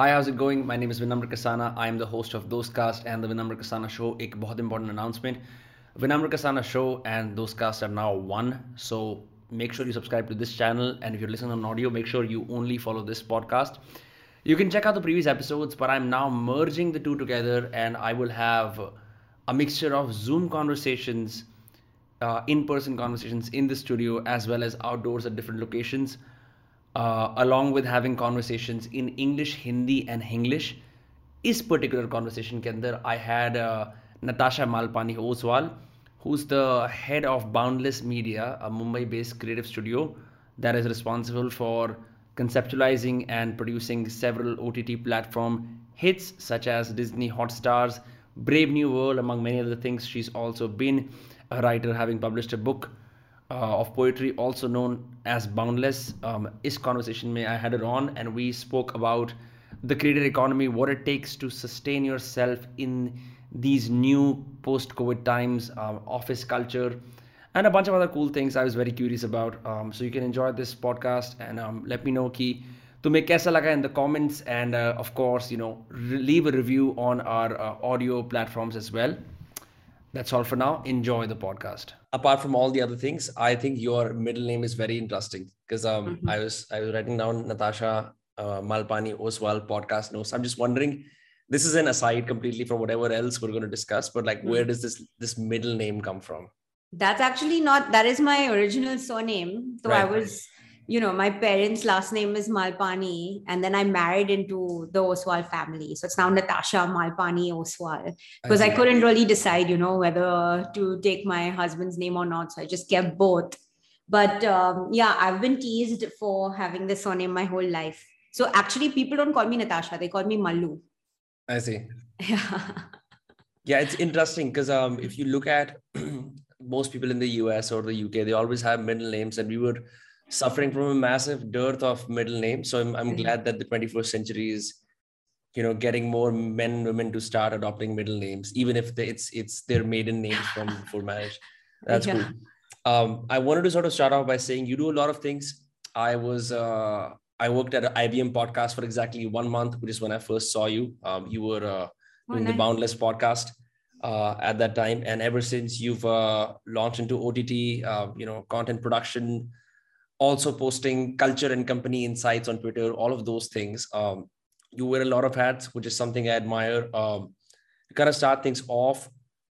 Hi, how's it going? My name is Vinamra Kasana. I am the host of Dostcast and the Vinamra Kasana Show. एक बहुत important announcement. Vinamra Kasana Show and Dostcast are now one. So make sure you subscribe to this channel. And if you're listening on audio, make sure you only follow this podcast. You can check out the previous episodes, but I'm now merging the two together and I will have a mixture of Zoom conversations, uh, in person conversations in the studio, as well as outdoors at different locations uh, along with having conversations in English, Hindi, and Hinglish. This particular conversation, Kender, I had uh, Natasha Malpani Oswal, who's the head of Boundless Media, a Mumbai based creative studio that is responsible for conceptualizing and producing several OTT platform hits such as Disney Hotstar's, Brave New World, among many other things. She's also been a writer, having published a book uh, of poetry, also known as Boundless. Um, is conversation may I had it on, and we spoke about the creator economy, what it takes to sustain yourself in these new post-COVID times, um, office culture, and a bunch of other cool things I was very curious about. Um, so you can enjoy this podcast and um, let me know कि तुम्हें कैसा लगा in the comments and uh, of course you know leave a review on our uh, audio platforms as well. That's all for now. Enjoy the podcast. Apart from all the other things, I think your middle name is very interesting because um, mm-hmm. I was I was writing down Natasha uh, Malpani Oswal podcast notes. I'm just wondering. This is an aside completely from whatever else we're going to discuss, but like, mm-hmm. where does this this middle name come from? That's actually not. That is my original surname. So right. I was you know, my parents' last name is Malpani, and then I married into the Oswal family. So it's now Natasha Malpani Oswal because I, I, couldn't really decide, you know, whether to take my husband's name or not. So I just kept both. But um, yeah, I've been teased for having this surname my whole life. So actually, people don't call me Natasha; they call me Malu. I see. Yeah. yeah, it's interesting because um, if you look at most people in the US or the UK, they always have middle names, and we were suffering from a massive dearth of middle names. So I'm, I'm mm-hmm. glad that the 21st century is, you know, getting more men and women to start adopting middle names, even if they, it's it's their maiden names from before marriage. That's yeah. cool. Um, I wanted to sort of start off by saying you do a lot of things. I was uh, I worked at an IBM podcast for exactly one month, which is when I first saw you. Um, you were uh, oh, doing nice. the Boundless podcast uh, at that time, and ever since you've uh, launched into OTT, uh, you know, content production, also posting culture and company insights on Twitter, all of those things. Um, you wear a lot of hats, which is something I admire. Um, kind of start things off,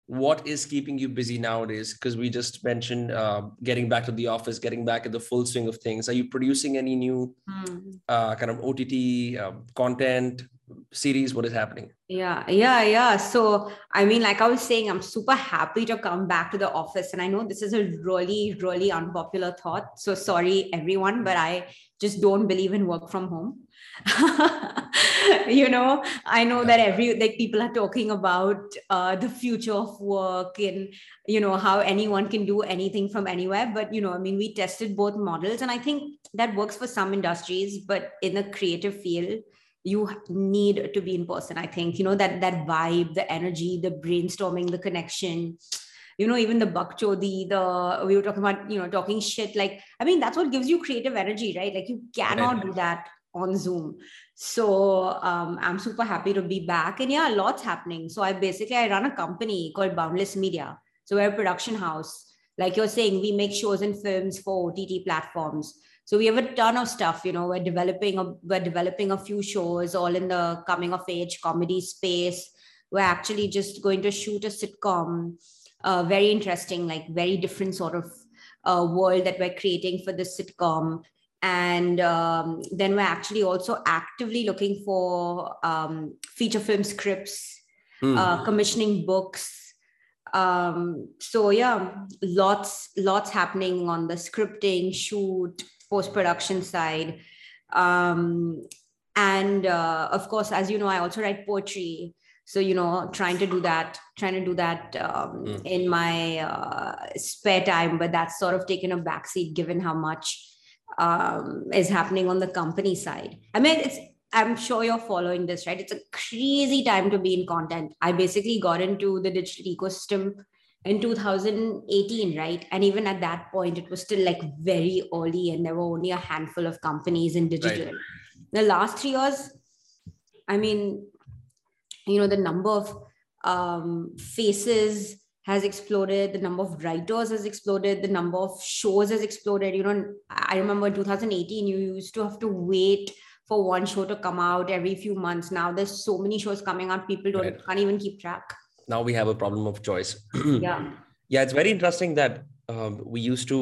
what is keeping you busy nowadays? Because we just mentioned uh, getting back to the office, getting back in the full swing of things. Are you producing any new mm. uh, kind of OTT uh, content? Series what is happening? Yeah yeah yeah. So i mean like i was saying i'm super happy to come back to the office and i know this is a really really unpopular thought so sorry everyone but i just don't believe in work from home. You know i know that every like people are talking about uh, the future of work and you know how anyone can do anything from anywhere but you know i mean we tested both models and i think that works for some industries but in the creative field you need to be in person i think. You know that that vibe the energy the brainstorming the connection. You know even the bakchodi the we were talking about you know talking shit like i mean that's what gives you creative energy right? Like you cannot right. do that on zoom. So um, i'm super happy to be back. And yeah a lots happening. So i basically i run a company called boundless media. So we're a production house. Like you're saying we make shows and films for ott platforms so we have a ton of stuff you know we're developing a we're developing a few shows all in the coming of age comedy space. We're actually just going to shoot a sitcom uh, very interesting like very different sort of uh, world that we're creating for the sitcom. And um, then we're actually also actively looking for um, feature film scripts mm. uh, commissioning books. Um, so yeah lots lots happening on the scripting shoot post production side. Um, and uh, of course, as you know, I also write poetry. So, you know, trying to do that, trying to do that um, mm. in my uh, spare time, but that's sort of taken a backseat given how much um, is happening on the company side. I mean, it's, I'm sure you're following this, right? It's a crazy time to be in content. I basically got into the digital ecosystem in 2018 right? And even at that point it was still like very early and there were only a handful of companies in digital. Right. the last three years I mean, you know, the number of um, faces has exploded the number of writers has exploded the number of shows has exploded. You know i remember in 2018 you used to have to wait for one show to come out every few months. Now there's so many shows coming out people don't right. can't even keep track now we have a problem of choice. Yeah. Yeah it's very interesting that um, we used to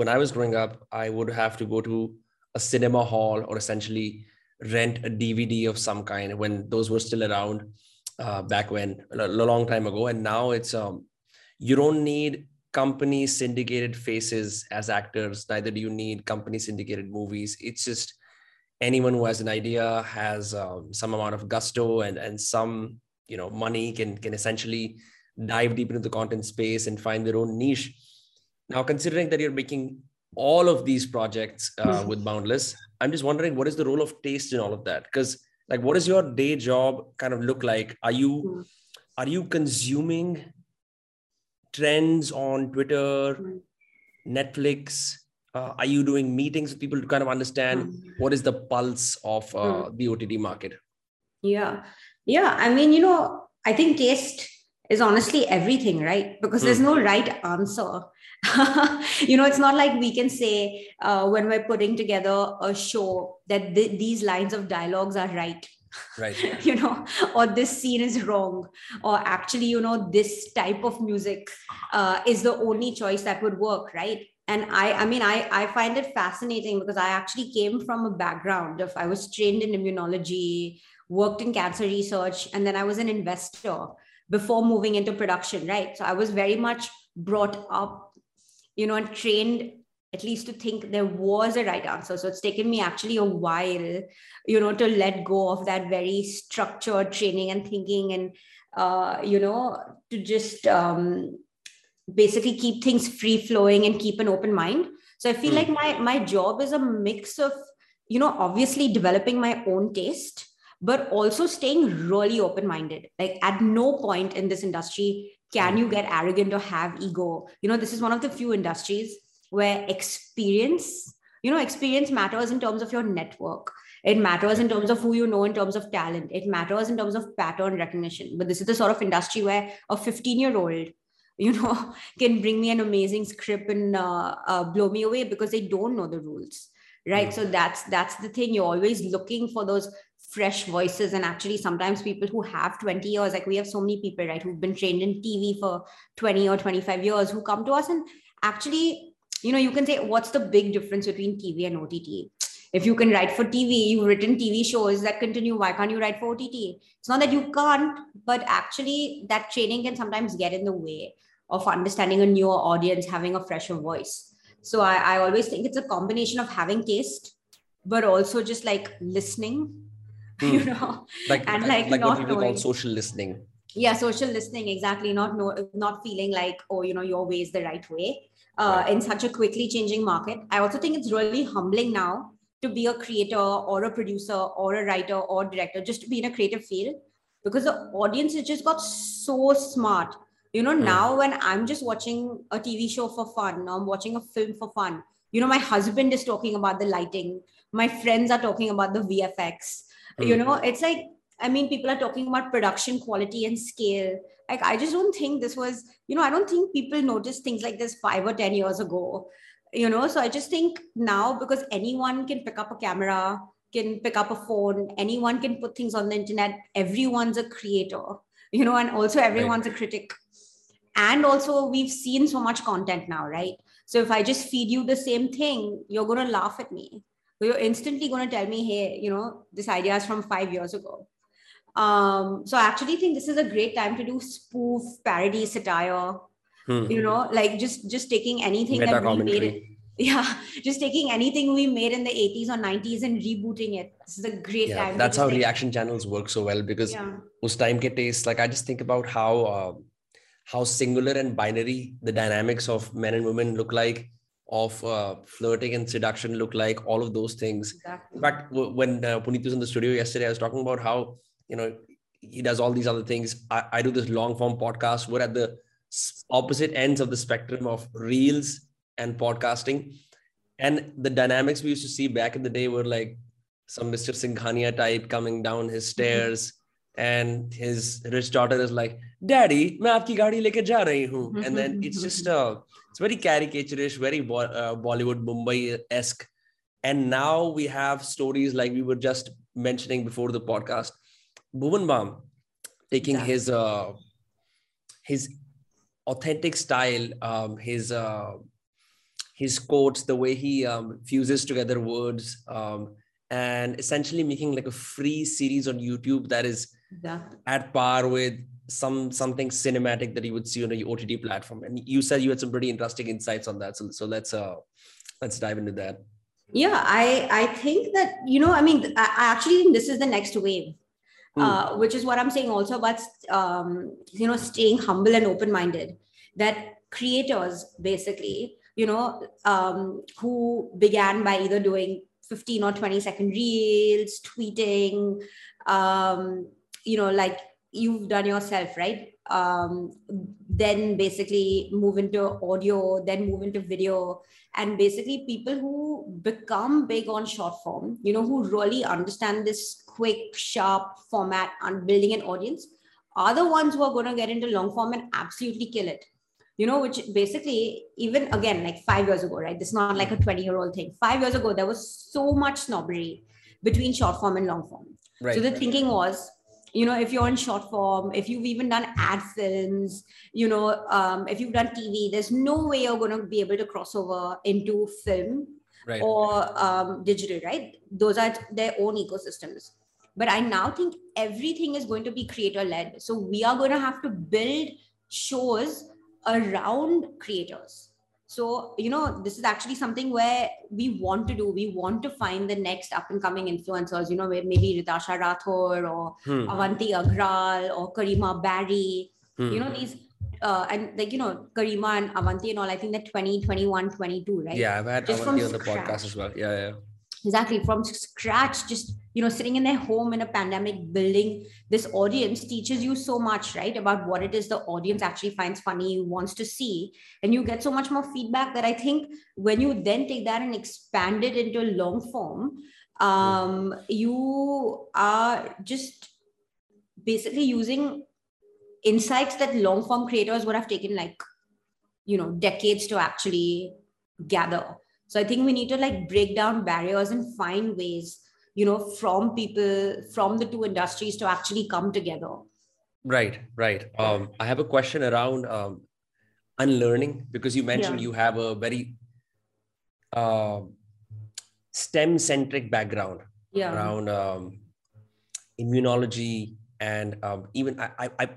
when i was growing up i would have to go to a cinema hall or essentially rent a dvd of some kind when those were still around uh, back when a long time ago. And now it's um, you don't need company syndicated faces as actors neither do you need company syndicated movies. It's just anyone who has an idea has um, some amount of gusto and and some you know money can can essentially dive deep into the content space and find their own niche now considering that you're making all of these projects uh, mm-hmm. with boundless i'm just wondering what is the role of taste in all of that because like what does your day job kind of look like are you mm-hmm. are you consuming trends on Twitter, mm-hmm. Netflix? Uh, are you doing meetings with people to kind of understand what is the pulse of uh, the OTT market? Yeah, yeah. I mean, you know, I think taste is honestly everything, right? Because there's no right answer. you know, it's not like we can say uh, when we're putting together a show that th- these lines of dialogues are right right you know or this scene is wrong or actually you know this type of music uh, is the only choice that would work right and i i mean i i find it fascinating because i actually came from a background of i was trained in immunology worked in cancer research and then i was an investor before moving into production right? So i was very much brought up you know and trained at least to think there was a right answer. So it's taken me actually a while you know to let go of that very structured training and thinking and uh, you know to just um, basically keep things free flowing and keep an open mind. So i feel mm. like my my job is a mix of you know obviously developing my own taste but also staying really open minded like at no point in this industry can hmm. you get arrogant or have ego. You know this is one of the few industries where experience you know experience matters in terms of your network. It matters in terms of who you know in terms of talent. It matters in terms of pattern recognition. But this is the sort of industry where a 15 year old you know can bring me an amazing script and uh, uh, blow me away because they don't know the rules right? Mm-hmm. so that's that's the thing. You're always looking for those fresh voices. And actually sometimes people who have 20 years like we have so many people right who've been trained in tv for 20 or 25 years who come to us and actually you know you can say what's the big difference between tv and ott if you can write for tv you've written tv shows that continue. Why can't you write for ott it's not that you can't but actually that training can sometimes get in the way of understanding a newer audience having a fresher voice. So I, I always think it's a combination of having taste but also just like listening you hmm. know like and like, like what people knowing. call social listening yeah social listening exactly not know not feeling like oh you know your way is the right way uh, in such a quickly changing market. I also think it's really humbling now to be a creator or a producer or a writer or director, just to be in a creative field because the audience has just got so smart. You know, mm. now when I'm just watching a TV show for fun, I'm watching a film for fun. You know, my husband is talking about the lighting, my friends are talking about the VFX. Mm. You know, it's like I mean, people are talking about production quality and scale. Like, I just don't think this was, you know, I don't think people noticed things like this five or 10 years ago, you know. So I just think now because anyone can pick up a camera, can pick up a phone, anyone can put things on the internet, everyone's a creator, you know, and also everyone's right. a critic. And also, we've seen so much content now, right? So if I just feed you the same thing, you're going to laugh at me. You're instantly going to tell me, hey, you know, this idea is from five years ago um, so I actually think this is a great time to do spoof, parody, satire. Hmm. You know, like just just taking anything Meta that we made. Yeah, just taking anything we made in the 80s or 90s and rebooting it. This is a great yeah, time. That's how reaction channels work so well because yeah. us time ke taste. Like I just think about how uh, how singular and binary the dynamics of men and women look like of uh, flirting and seduction look like all of those things exactly. in fact when uh, puneet was in the studio yesterday i was talking about how you know he does all these other things i, I do this long form podcast we're at the opposite ends of the spectrum of reels and podcasting and the dynamics we used to see back in the day were like some Mr. Singhania type coming down his mm-hmm. stairs, and his rich daughter is like daddy main aapki gaadi leke ja rahi hu and then it's just a it's very caricaturish very uh, bollywood mumbai esque and now we have stories like we were just mentioning before the podcast. Bhuvan bam taking yeah. his uh, his authentic style um, his uh, his quotes the way he um, fuses together words um, and essentially making like a free series on youtube that is yeah. at par with some something cinematic that you would see on a OTT platform. And you said you had some pretty interesting insights on that. So so let's uh let's dive into that. Yeah, I I think that you know I mean I, I actually think this is the next wave. Hmm. Uh, which is what I'm saying also about um, you know staying humble and open minded. That creators basically you know um, who began by either doing 15 or 20 second reels, tweeting, um, you know like you've done yourself, right? Um, then basically move into audio, then move into video, and basically people who become big on short form, you know, who really understand this quick, sharp format and building an audience are the ones who are going to get into long form and absolutely kill it. You know, which basically, even again, like five years ago, right? This is not like a 20 year old thing. Five years ago, there was so much snobbery between short form and long form. Right, so the right. thinking was, you know if you're in short form if you've even done ad films you know um, if you've done tv there's no way you're going to be able to cross over into film right. or um, digital right? Those are their own ecosystems. But i now think everything is going to be creator led. So we are going to have to build shows around creators so, you know, this is actually something where we want to do. We want to find the next up and coming influencers, you know, maybe Ritasha Rathore or hmm. Avanti Nagral or Kareema Barry. Hmm. You know, these uh, and like you know Kareema and Avanti and all. I think they're 20, 21, 22, right? Yeah, I've had Just Avanti on the podcast as well. Yeah, yeah exactly from scratch just you know sitting in their home in a pandemic building this audience teaches you so much right about what it is the audience actually finds funny wants to see. And you get so much more feedback that i think when you then take that and expand it into long form um, you are just basically using insights that long form creators would have taken like you know decades to actually gather so I think we need to like break down barriers and find ways, you know, from people from the two industries to actually come together. Right, right. Um, I have a question around um, unlearning because you mentioned yeah. you have a very uh, STEM centric background yeah. around um, immunology and um, even I, I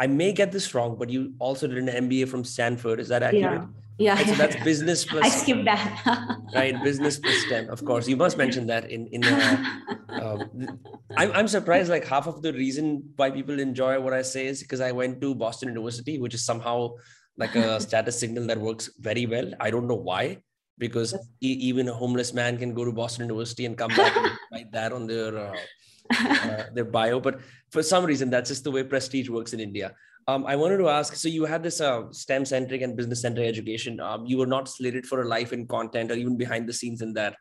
I may get this wrong, but you also did an MBA from Stanford. Is that accurate? Yeah. Yeah, right, so that's business plus. I skipped that. right, business plus STEM. Of course, you must mention that in in. Uh, um, I'm I'm surprised. Like half of the reason why people enjoy what I say is because I went to Boston University, which is somehow like a status signal that works very well. I don't know why, because e- even a homeless man can go to Boston University and come back and write that on their uh, uh, their bio. But for some reason, that's just the way prestige works in India. Um, I wanted to ask so you had this uh, STEM centric and business centric education. Um, you were not slated for a life in content or even behind the scenes in that.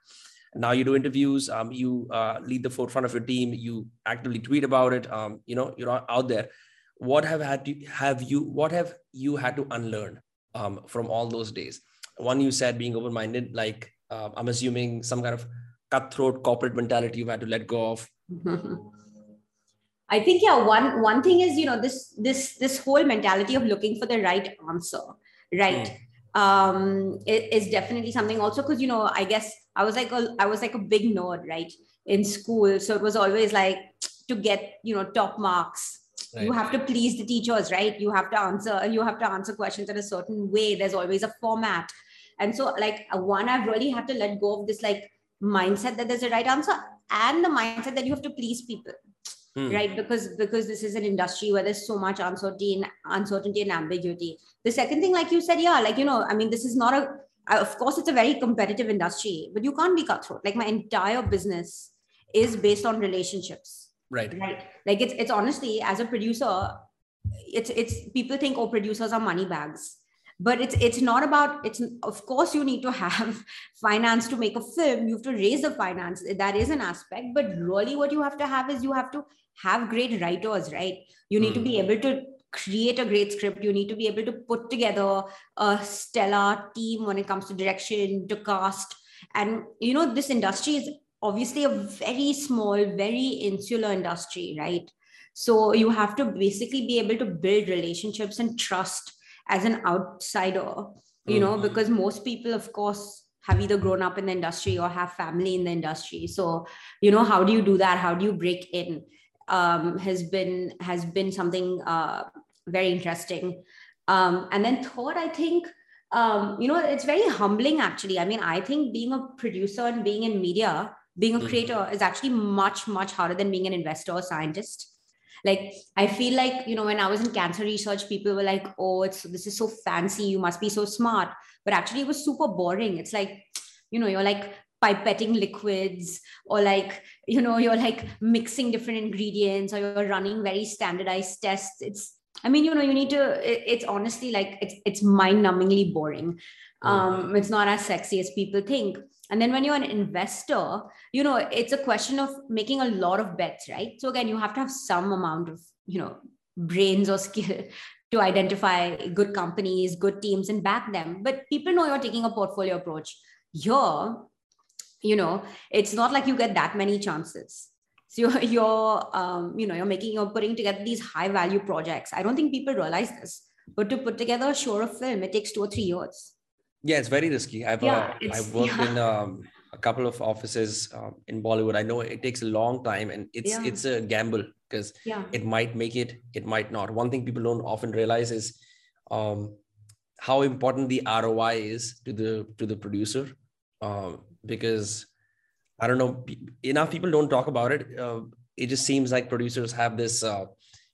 Now you do interviews, um, you uh, lead the forefront of your team, you actively tweet about it. Um, you know, you're out there. What have had to have you? What have you had to unlearn um, from all those days? One you said being open minded, like uh, I'm assuming some kind of cutthroat corporate mentality you've had to let go of. I think yeah, one one thing is you know this this this whole mentality of looking for the right answer, right? Mm. Um, it is definitely something also because you know I guess I was like a I was like a big nerd, right, in school. So it was always like to get you know top marks. Right. You have to please the teachers, right? You have to answer. You have to answer questions in a certain way. There's always a format, and so like one, I've really had to let go of this like mindset that there's a right answer and the mindset that you have to please people hmm. right? Because because this is an industry where there's so much uncertainty and uncertainty and ambiguity. The second thing like you said yeah like you know i mean this is not a of course it's a very competitive industry but you can't be cutthroat. Like my entire business is based on relationships. Right. Right. Like it's it's honestly as a producer it's it's people think oh producers are money bags. But it's it's not about it's of course you need to have finance to make a film. You have to raise the finance. That is an aspect. But really what you have to have is you have to have great writers right you need mm. to be hmm. able to create a great script you need to be able to put together a stellar team when it comes to direction to cast and you know this industry is obviously a very small very insular industry right so you have to basically be able to build relationships and trust as an outsider you know mm-hmm. because most people of course have either grown up in the industry or have family in the industry so you know how do you do that how do you break in um, has been has been something uh, very interesting. Um, and then third i think um, you know it's very humbling actually. I mean i think being a producer and being in media being a mm-hmm. creator is actually much much harder than being an investor or scientist. Like i feel like you know when i was in cancer research people were like oh it's this is so fancy. You must be so smart. But actually it was super boring. It's like you know you're like pipetting liquids or like you know you're like mixing different ingredients or you're running very standardized tests. It's i mean you know you need to it's honestly like it's it's mind numbingly boring um it's not as sexy as people think. And then when you're an investor you know it's a question of making a lot of bets right? So again you have to have some amount of you know brains or skill to identify good companies good teams and back them. But people know you're taking a portfolio approach. Here you know it's not like you get that many chances so you're, you're um, you know you're making you're putting together these high value projects i don't think people realize this but to put together a show of film it takes two or three years yeah, it's very risky. I've yeah, uh, I've worked yeah. in um, a couple of offices um, in Bollywood. I know it takes a long time, and it's yeah. it's a gamble because it might make it, it might not. One thing people don't often realize is um, how important the ROI is to the to the producer, um, because I don't know enough people don't talk about it. Uh, it just seems like producers have this uh,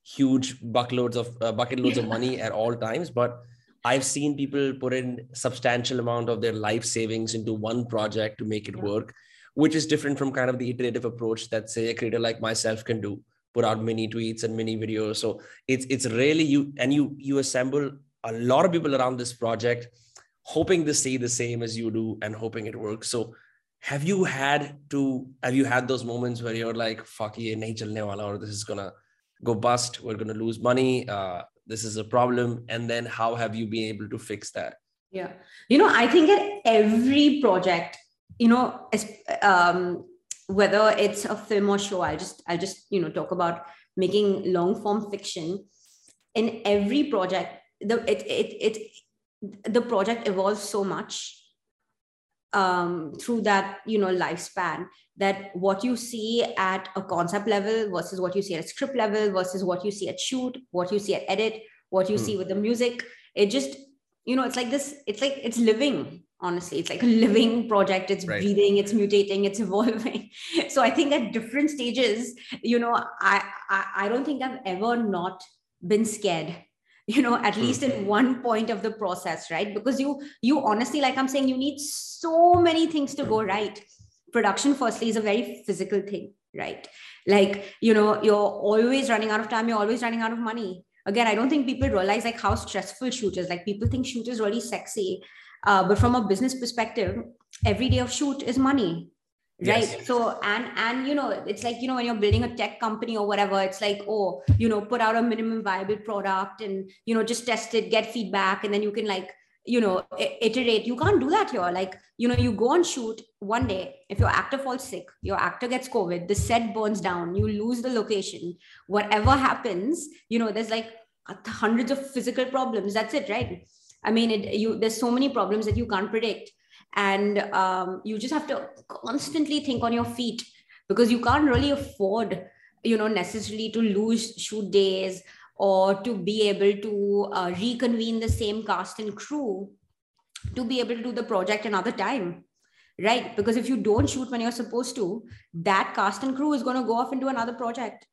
huge buckloads of uh, bucket loads of money at all times, but I've seen people put in substantial amount of their life savings into one project to make it yeah. work, which is different from kind of the iterative approach that say a creator like myself can do, put out mini tweets and mini videos. So it's it's really you and you you assemble a lot of people around this project, hoping to see the same as you do and hoping it works. So have you had to have you had those moments where you're like, fuck yeah, nahi chalne wala, or this is gonna go bust, we're gonna lose money. Uh, this is a problem and then how have you been able to fix that yeah you know i think at every project you know um, whether it's a film or show i'll just i'll just you know talk about making long form fiction in every project the it it, it the project evolves so much um, through that you know lifespan that what you see at a concept level versus what you see at a script level versus what you see at shoot what you see at edit what you mm. see with the music it just you know it's like this it's like it's living honestly it's like a living project it's right. breathing it's mutating it's evolving so i think at different stages you know I, I i don't think i've ever not been scared you know at least in mm-hmm. one point of the process right? Because you you honestly like i'm saying you need so many things to go mm-hmm. right. Production firstly is a very physical thing right? Like you know you're always running out of time you're always running out of money. Again i don't think people realize like how stressful shoot is like people think shoot is really sexy. Uh, but from a business perspective every day of shoot is money right? Yes. so and and you know it's like you know when you're building a tech company or whatever it's like oh you know put out a minimum viable product and you know just test it get feedback and then you can like you know iterate. You can't do that here. Like you know you go on shoot one day. If your actor falls sick your actor gets covid the set burns down you lose the location whatever happens you know there's like hundreds of physical problems. That's it right? I mean it you there's so many problems that you can't predict and um, you just have to constantly think on your feet because you can't really afford you know necessarily to lose shoot days or to be able to uh, reconvene the same cast and crew to be able to do the project another time right? Because if you don't shoot when you're supposed to that cast and crew is going to go off into another project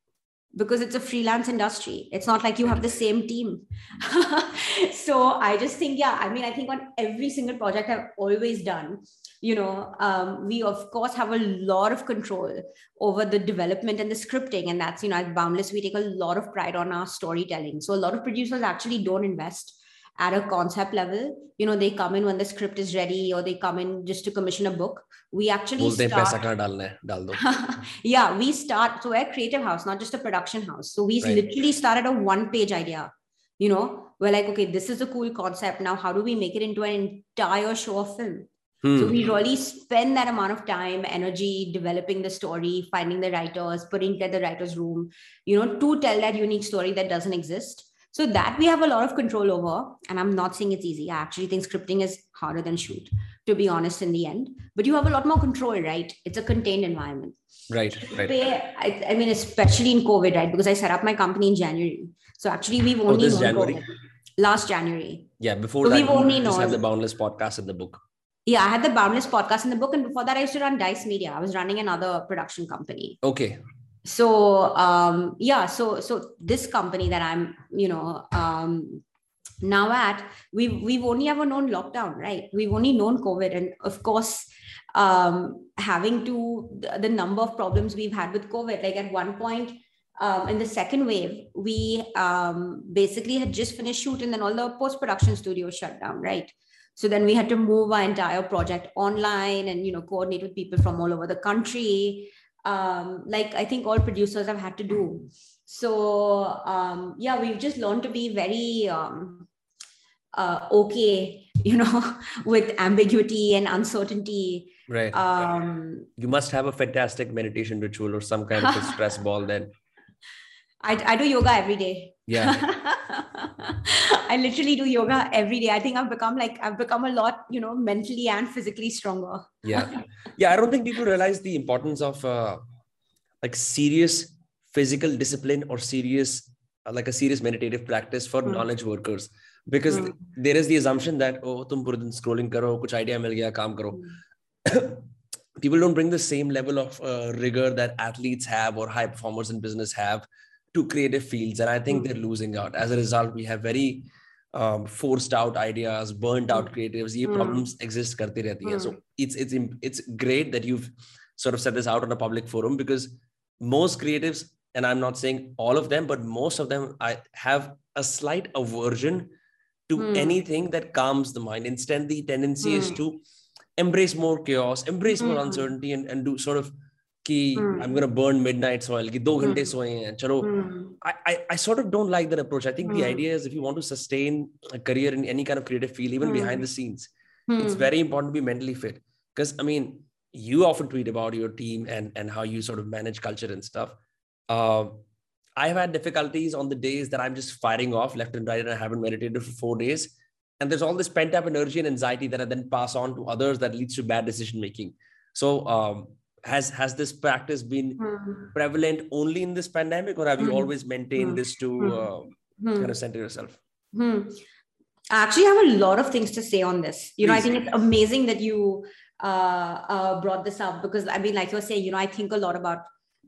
because it's a freelance industry. It's not like you have the same team. So i just think yeah i mean i think on every single project i've always done you know um, we of course have a lot of control over the development and the scripting and that's you know at boundless we take a lot of pride on our storytelling. So a lot of producers actually don't invest at a concept level. You know, they come in when the script is ready or they come in just to commission a book. We actually start. yeah, we start. So we're a creative house, not just a production house. So we right. literally started a one page idea. You know, we're like, okay, this is a cool concept. Now, how do we make it into an entire show of film? Hmm. So we really spend that amount of time, energy developing the story, finding the writers, putting together the writer's room, you know, to tell that unique story that doesn't exist. So that we have a lot of control over. And I'm not saying it's easy. I actually think scripting is harder than shoot, to be honest, in the end. But you have a lot more control, right? It's a contained environment. Right, right. I, I mean, especially in COVID, right? Because I set up my company in January. So actually, we've oh, only oh, known January? COVID last January. Yeah, before so that, we've only known. have the Boundless podcast in the book yeah, I had the Boundless podcast in the book, and before that, I used to run Dice Media. I was running another production company. Okay. So um, yeah, so so this company that I'm, you know, um, now at, we've we've only ever known lockdown, right? We've only known COVID, and of course, um, having to the, the number of problems we've had with COVID. Like at one point, um, in the second wave, we um, basically had just finished shoot, and then all the post production studios shut down, right? so then we had to move our entire project online and you know coordinate with people from all over the country um, like i think all producers have had to do. So um, yeah we've just learned to be very um, uh, okay you know with ambiguity and uncertainty. Right. Um, you must have a fantastic meditation ritual or some kind of a stress ball then. I, I do yoga every day. Yeah I literally do yoga every day. I think I've become like I've become a lot, you know, mentally and physically stronger. yeah, yeah. I don't think people realize the importance of uh, like serious physical discipline or serious uh, like a serious meditative practice for mm. knowledge workers because mm. there is the assumption that oh tum pura din scrolling karo kuch idea mil gaya kaam karo mm. people don't bring the same level of uh, rigor that athletes have or high performers in business have to creative fields and i think mm. they're losing out as a result we have very um, forced out ideas burnt out mm. creatives ye problems exist karte rehti hain so it's it's it's great that you've sort of set this out on a public forum because most creatives and i'm not saying all of them but most of them i have a slight aversion to mm. anything that calms the mind instead the tendency mm. is to embrace more chaos embrace more uncertainty and, and do sort of कि I am gonna burn midnight soil कि दो घंटे सोए हैं चलो I I sort of don't like that approach. I think the idea is if you want to sustain a career in any kind of creative field, even behind the scenes, it's very important to be mentally fit. Because I mean, you often tweet about your team and and how you sort of manage culture and stuff. Uh, I've had difficulties on the days that I'm just firing off left and right and I haven't meditated for four days. And there's all this pent up energy and anxiety that I then pass on to others that leads to bad decision making. So um, has has this practice been mm. prevalent only in this pandemic or have you mm. always maintained mm. this to hmm. uh, hmm. kind of center yourself hmm. i actually have a lot of things to say on this you Please. know i think it's amazing that you uh, uh, brought this up because i mean like you were saying you know i think a lot about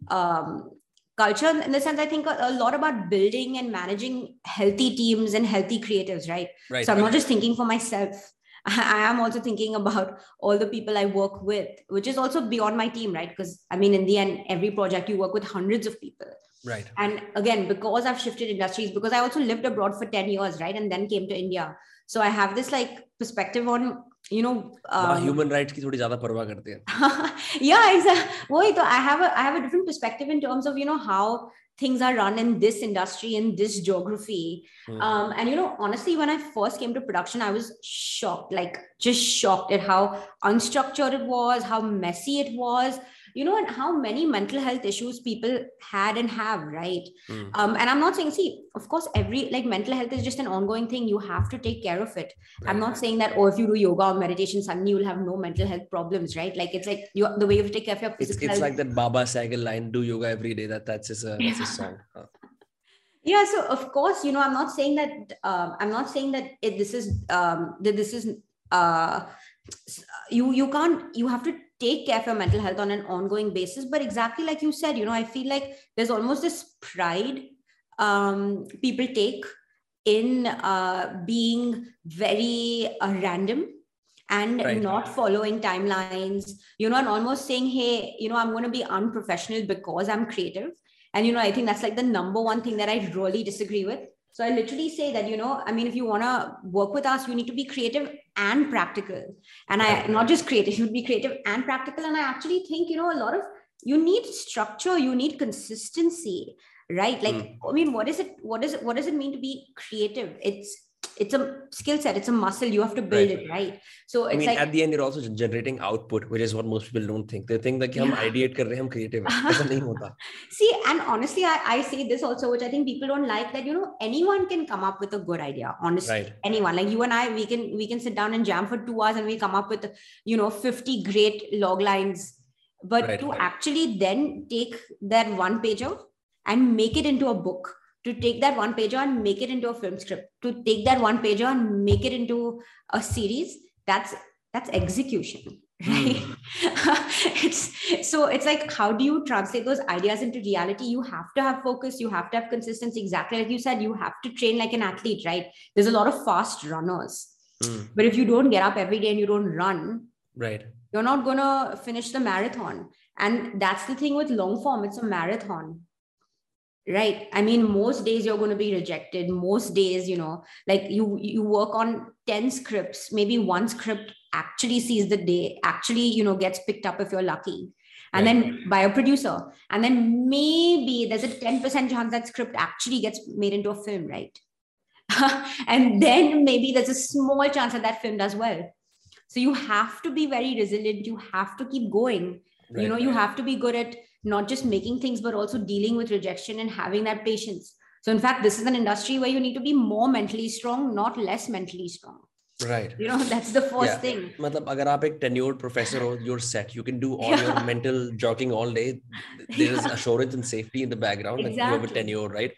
um, culture in the sense i think a, a, lot about building and managing healthy teams and healthy creatives right, right so i'm not just thinking for myself I am also thinking about all the people I work with, which is also beyond my team, right? Because I mean, in the end, every project you work with hundreds of people. Right. And again, because I've shifted industries, because I also lived abroad for 10 years, right? And then came to India. So I have this like perspective on you know um, human rights ki thodi zyada parwa karte hain yeah exactly तो I have a I have a different perspective in terms of you know how things are run in this industry in this geography mm. um, and you know honestly when i first came to production i was shocked like just shocked at how unstructured it was how messy it was you know and how many mental health issues people had and have right? Mm. um, and i'm not saying see of course every like mental health is just an ongoing thing. You have to take care of it. Right. i'm not saying that oh if you do yoga or meditation suddenly you'll have no mental health problems right? Like it's like you the way you take care of your physical it's, it's like that baba Sehgal line do yoga every day. That that's his, uh, that's his song. Huh. yeah so of course you know i'm not saying that um, i'm not saying that it, this is um, that this is uh, you you can't you have to take care of your mental health on an ongoing basis. But exactly like you said you know i feel like there's almost this pride um, people take in uh, being very uh, random and right. not following timelines. You know and almost saying hey you know i'm going to be unprofessional because i'm creative. And you know i think that's like the number one thing that i really disagree with So I literally say that, you know, I mean, if you want to work with us, you need to be creative and practical. And I, not just creative, you would be creative and practical. And I actually think, you know, a lot of, you need structure, you need consistency, right? Like, mm. I mean, what is it, what is it, what does it mean to be creative? It's, it's a skill set it's a muscle you have to build right. it right. so it's I mean, like at the end you're also generating output which is what most people don't think. They think that yeah. hum ideate kar rahe hum creative aisa nahi hota. See and honestly I, I say this also which i think people don't like that you know anyone can come up with a good idea honestly right. anyone. Like you and i we can we can sit down and jam for 2 hours and we come up with you know 50 great log lines. But right, to actually then take that one page pager and make it into a book to take that one pager and make it into a film script. To take that one pager and make it into a series that's that's execution right? Mm. it's so it's like how do you translate those ideas into reality? You have to have focus you have to have consistency. Exactly like you said you have to train like an athlete right? There's a lot of fast runners. Mm. but if you don't get up every day and you don't run right. you're not going to finish the marathon. And that's the thing with long form it's a marathon right. I mean most days you're going to be rejected. Most days you know like you you work on 10 scripts. Maybe one script actually sees the day actually you know gets picked up if you're lucky. And right. then by a producer. And then maybe there's a 10% chance that script actually gets made into a film right? And then maybe there's a small chance that that film does well. So you have to be very resilient. You have to keep going. Right, you know you have to be good at not just making things, but also dealing with rejection and having that patience. So, in fact, this is an industry where you need to be more mentally strong, not less mentally strong. Right. You know, that's the first yeah. thing. Matlab, agar aap ek tenured professor ho, you're set. You can do all yeah. your mental jogging all day. There is yeah. assurance and safety in the background. Exactly. Like you have a tenure, right?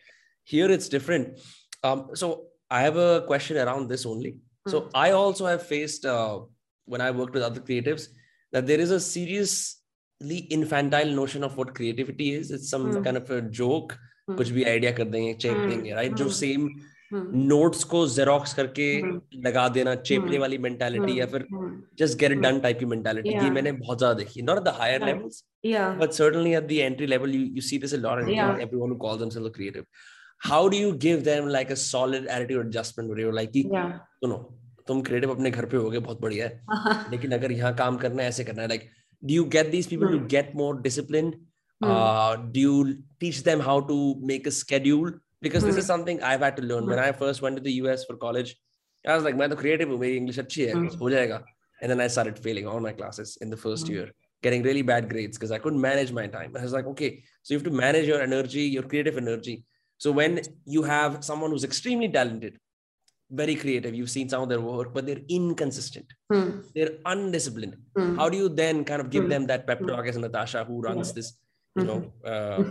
Here it's different. Um, so I have a question around this only. So mm. I also have faced uh, when I worked with other creatives that there is a serious the infantile notion of what creativity is. It's some hmm. kind of a joke hmm. कुछ भी idea कर देंगे चेप hmm. देंगे right जो same notes को xerox करके लगा देना चेपने वाली मेंटालिटी या फिर just get it done type की मेंटालिटी ये मैंने बहुत ज़्यादा देखी। Not the higher levels but certainly at the entry level you you see this a lot in everyone who calls themself creative how do you give them like a solid attitude adjustment where you like कि सुनो तुम creative अपने घर पे होगे बहुत बढ़िया है। लेकिन अगर यहाँ काम करना है ऐसे करना है like do you get these people mm. to hmm. get more disciplined? Mm. uh, do you teach them how to make a schedule? Because mm. this is hmm. something i've had to learn. When i hmm. first went to the us for college i was like man the creative way english achhi hai, and then i started failing all my classes in the first year getting really bad grades because i couldn't manage my time. I was like okay so you have to manage your energy your creative energy. So when you have someone who's extremely talented very creative. You've seen some of their work, but they're inconsistent. Hmm. They're undisciplined. Hmm. How do you then kind of give hmm. them that pep talk as Natasha who runs this, you know, uh,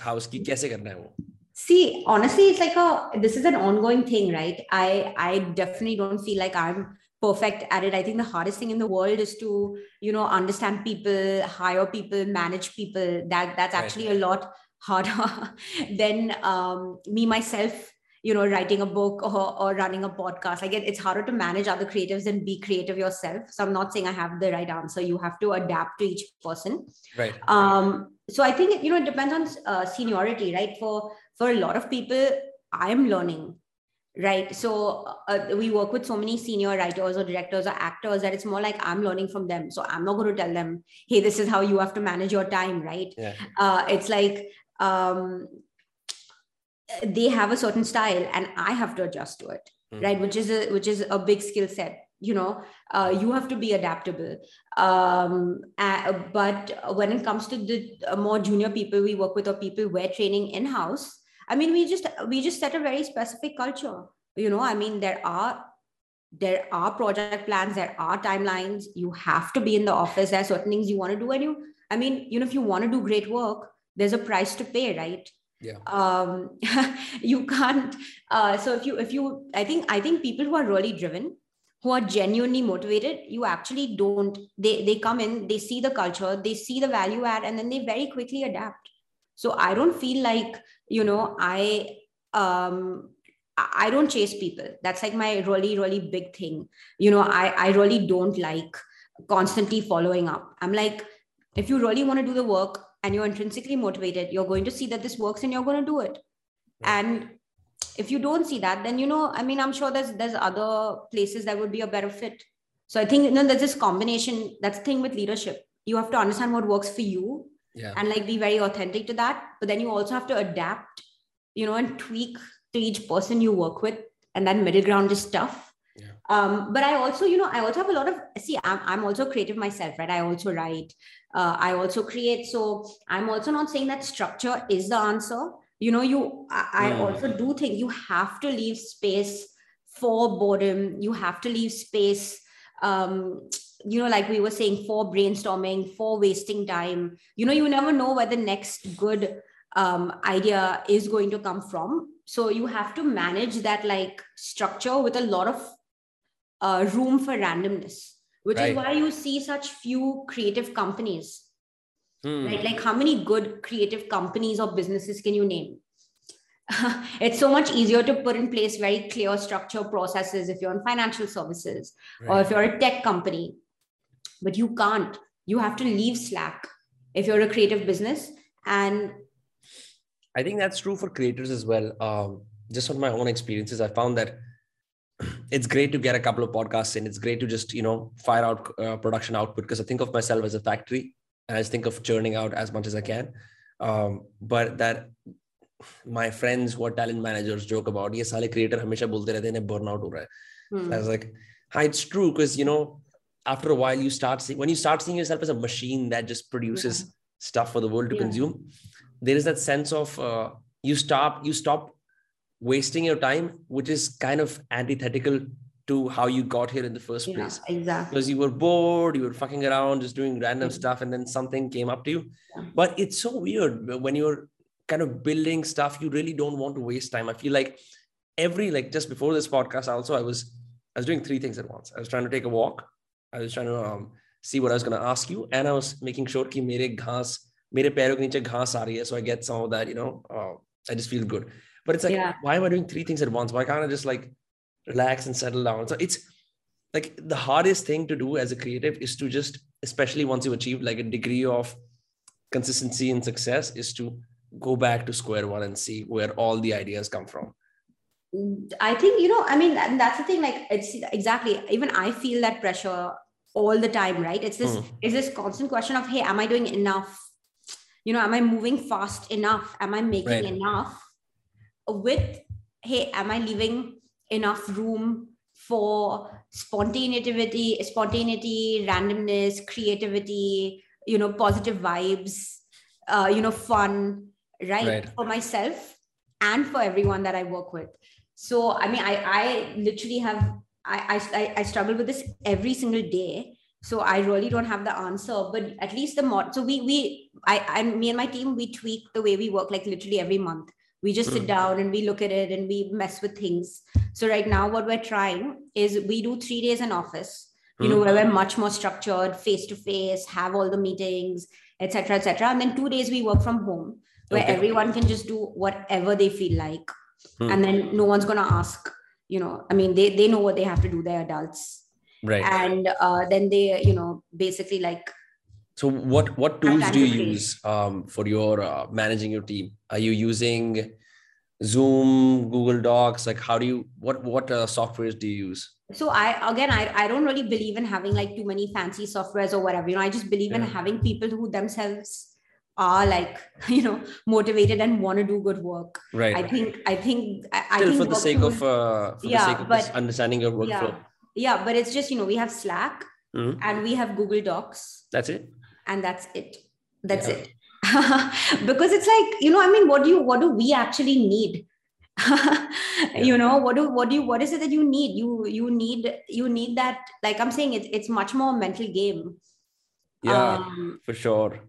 house? Ki kaise karna hai wo? See, honestly, it's like a this is an ongoing thing, right? I I definitely don't feel like I'm perfect at it. I think the hardest thing in the world is to, you know, understand people, hire people, manage people. That that's actually right. a lot harder than um, me myself you know writing a book or, or running a podcast. I get it's harder to manage other creatives and be creative yourself. So i'm not saying i have the right answer. You have to adapt to each person. Right. Um so i think you know it depends on uh, seniority right? For for a lot of people i am learning right? So uh, we work with so many senior writers or directors or actors that it's more like i'm learning from them. So i'm not going to tell them hey this is how you have to manage your time right? Yeah. uh, it's like um, they have a certain style and i have to adjust to it mm. right? Which is a which is a big skill set you know? Uh, you have to be adaptable. Um, uh, but when it comes to the uh, more junior people we work with or people we're training in house i mean we just we just set a very specific culture. You know i mean there are there are project plans there are timelines. You have to be in the office. There are certain things you want to do and you i mean you know if you want to do great work there's a price to pay right yeah. Um you can't uh so if you if you i think i think people who are really driven who are genuinely motivated you actually don't they they come in they see the culture they see the value add and then they very quickly adapt. So i don't feel like you know i um i don't chase people. That's like my really really big thing. You know i i really don't like constantly following up. I'm like if you really want to do the work and you're intrinsically motivated, you're going to see that this works and you're going to do it. Right. And if you don't see that then you know i mean i'm sure there's there's other places that would be a better fit so i think you know there's this combination that's the thing with leadership you have to understand what works for you yeah. and like be very authentic to that but then you also have to adapt you know and tweak to each person you work with and that middle ground is tough Yeah. um, but i also you know i also have a lot of see i'm, I'm also creative myself right i also write uh, i also create. So i'm also not saying that structure is the answer. You know you i, I Mm. also do think you have to leave space for boredom. You have to leave space um, you know like we were saying for brainstorming for wasting time. You know you never know where the next good um, idea is going to come from. So you have to manage that like structure with a lot of uh, room for randomness which Right. is why you see such few creative companies. Hmm. right? Like how many good creative companies or businesses can you name? It's so much easier to put in place very clear structure processes if you're in financial services or if you're a tech company. But you can't. You have to leave slack if you're a creative business. And I think that's true for creators as well. Um, just on my own experiences, I found that it's great to get a couple of podcasts in. It's great to just you know fire out uh, production output because I think of myself as a factory and I just think of churning out as much as I can. Um, but that my friends who are talent managers joke about ये साले creator हमेशा बोलते रहते हैं इन्हें burnout हो रहा है. hmm, I was like, hi, it's true because you know after a while you start seeing when you start seeing yourself as a machine that just produces stuff for the world to Yeah. consume there is that sense of uh, you stop you stop wasting your time which is kind of antithetical to how you got here in the first yeah place exactly because you were bored you were fucking around just doing random Mhm. stuff and then something came up to you Yeah. but it's so weird when you're kind of building stuff you really don't want to waste time i feel like every like just before this podcast also i was i was doing three things at once i was trying to take a walk i was trying to um, see what i was going to ask you and i was making sure ki mere ghas mere पैरों के नीचे घास आ रही है so i get some of that you know uh, i just feel good but it's like Yeah. why am i doing three things at once why can't i just like relax and settle down so it's like the hardest thing to do as a creative is to just especially once you achieve like a degree of consistency and success is to go back to square one and see where all the ideas come from I think you know. I mean, and that's the thing. Like, it's exactly. Even I feel that pressure all the time, right? It's this. Hmm. It's this constant question of, hey, am I doing enough? You know, am I moving fast enough? Am I making Right. enough? With, hey, am I leaving enough room for spontaneity, spontaneity, randomness, creativity? You know, positive vibes. Uh, you know, fun, right? Right. For myself and for everyone that I work with so i mean i i literally have I, I i struggle with this every single day so i really don't have the answer but at least the mod so we we i i me and my team we tweak the way we work like literally every month we just sit Mm. down and we look at it and we mess with things so right now what we're trying is we do three days in office you know Mm. where we're much more structured face to face have all the meetings etc etc and then two days we work from home where Okay. everyone can just do whatever they feel like Hmm. and then no one's gonna ask you know i mean they they know what they have to do they're adults right and uh, then they you know basically like so what what tools do you use um, for your uh, managing your team? Are you using zoom google docs? Like how do you what what uh, softwares do you use? So i again I, I don't really believe in having like too many fancy softwares or whatever. You know i just believe in having people who themselves are like you know motivated and want to do good work. Right. I think i think i, I still think for the sake of uh, for Yeah, the sake of but- understanding your workflow. Yeah. Yeah but it's just you know we have slack Mhm. and we have google docs. That's it and that's it. That's Yeah. it. Because it's like you know i mean what do you what do we actually need? You know what do what do you what is it that you need? You you need you need that like i'm saying it's it's much more mental game. Yeah um, for sure.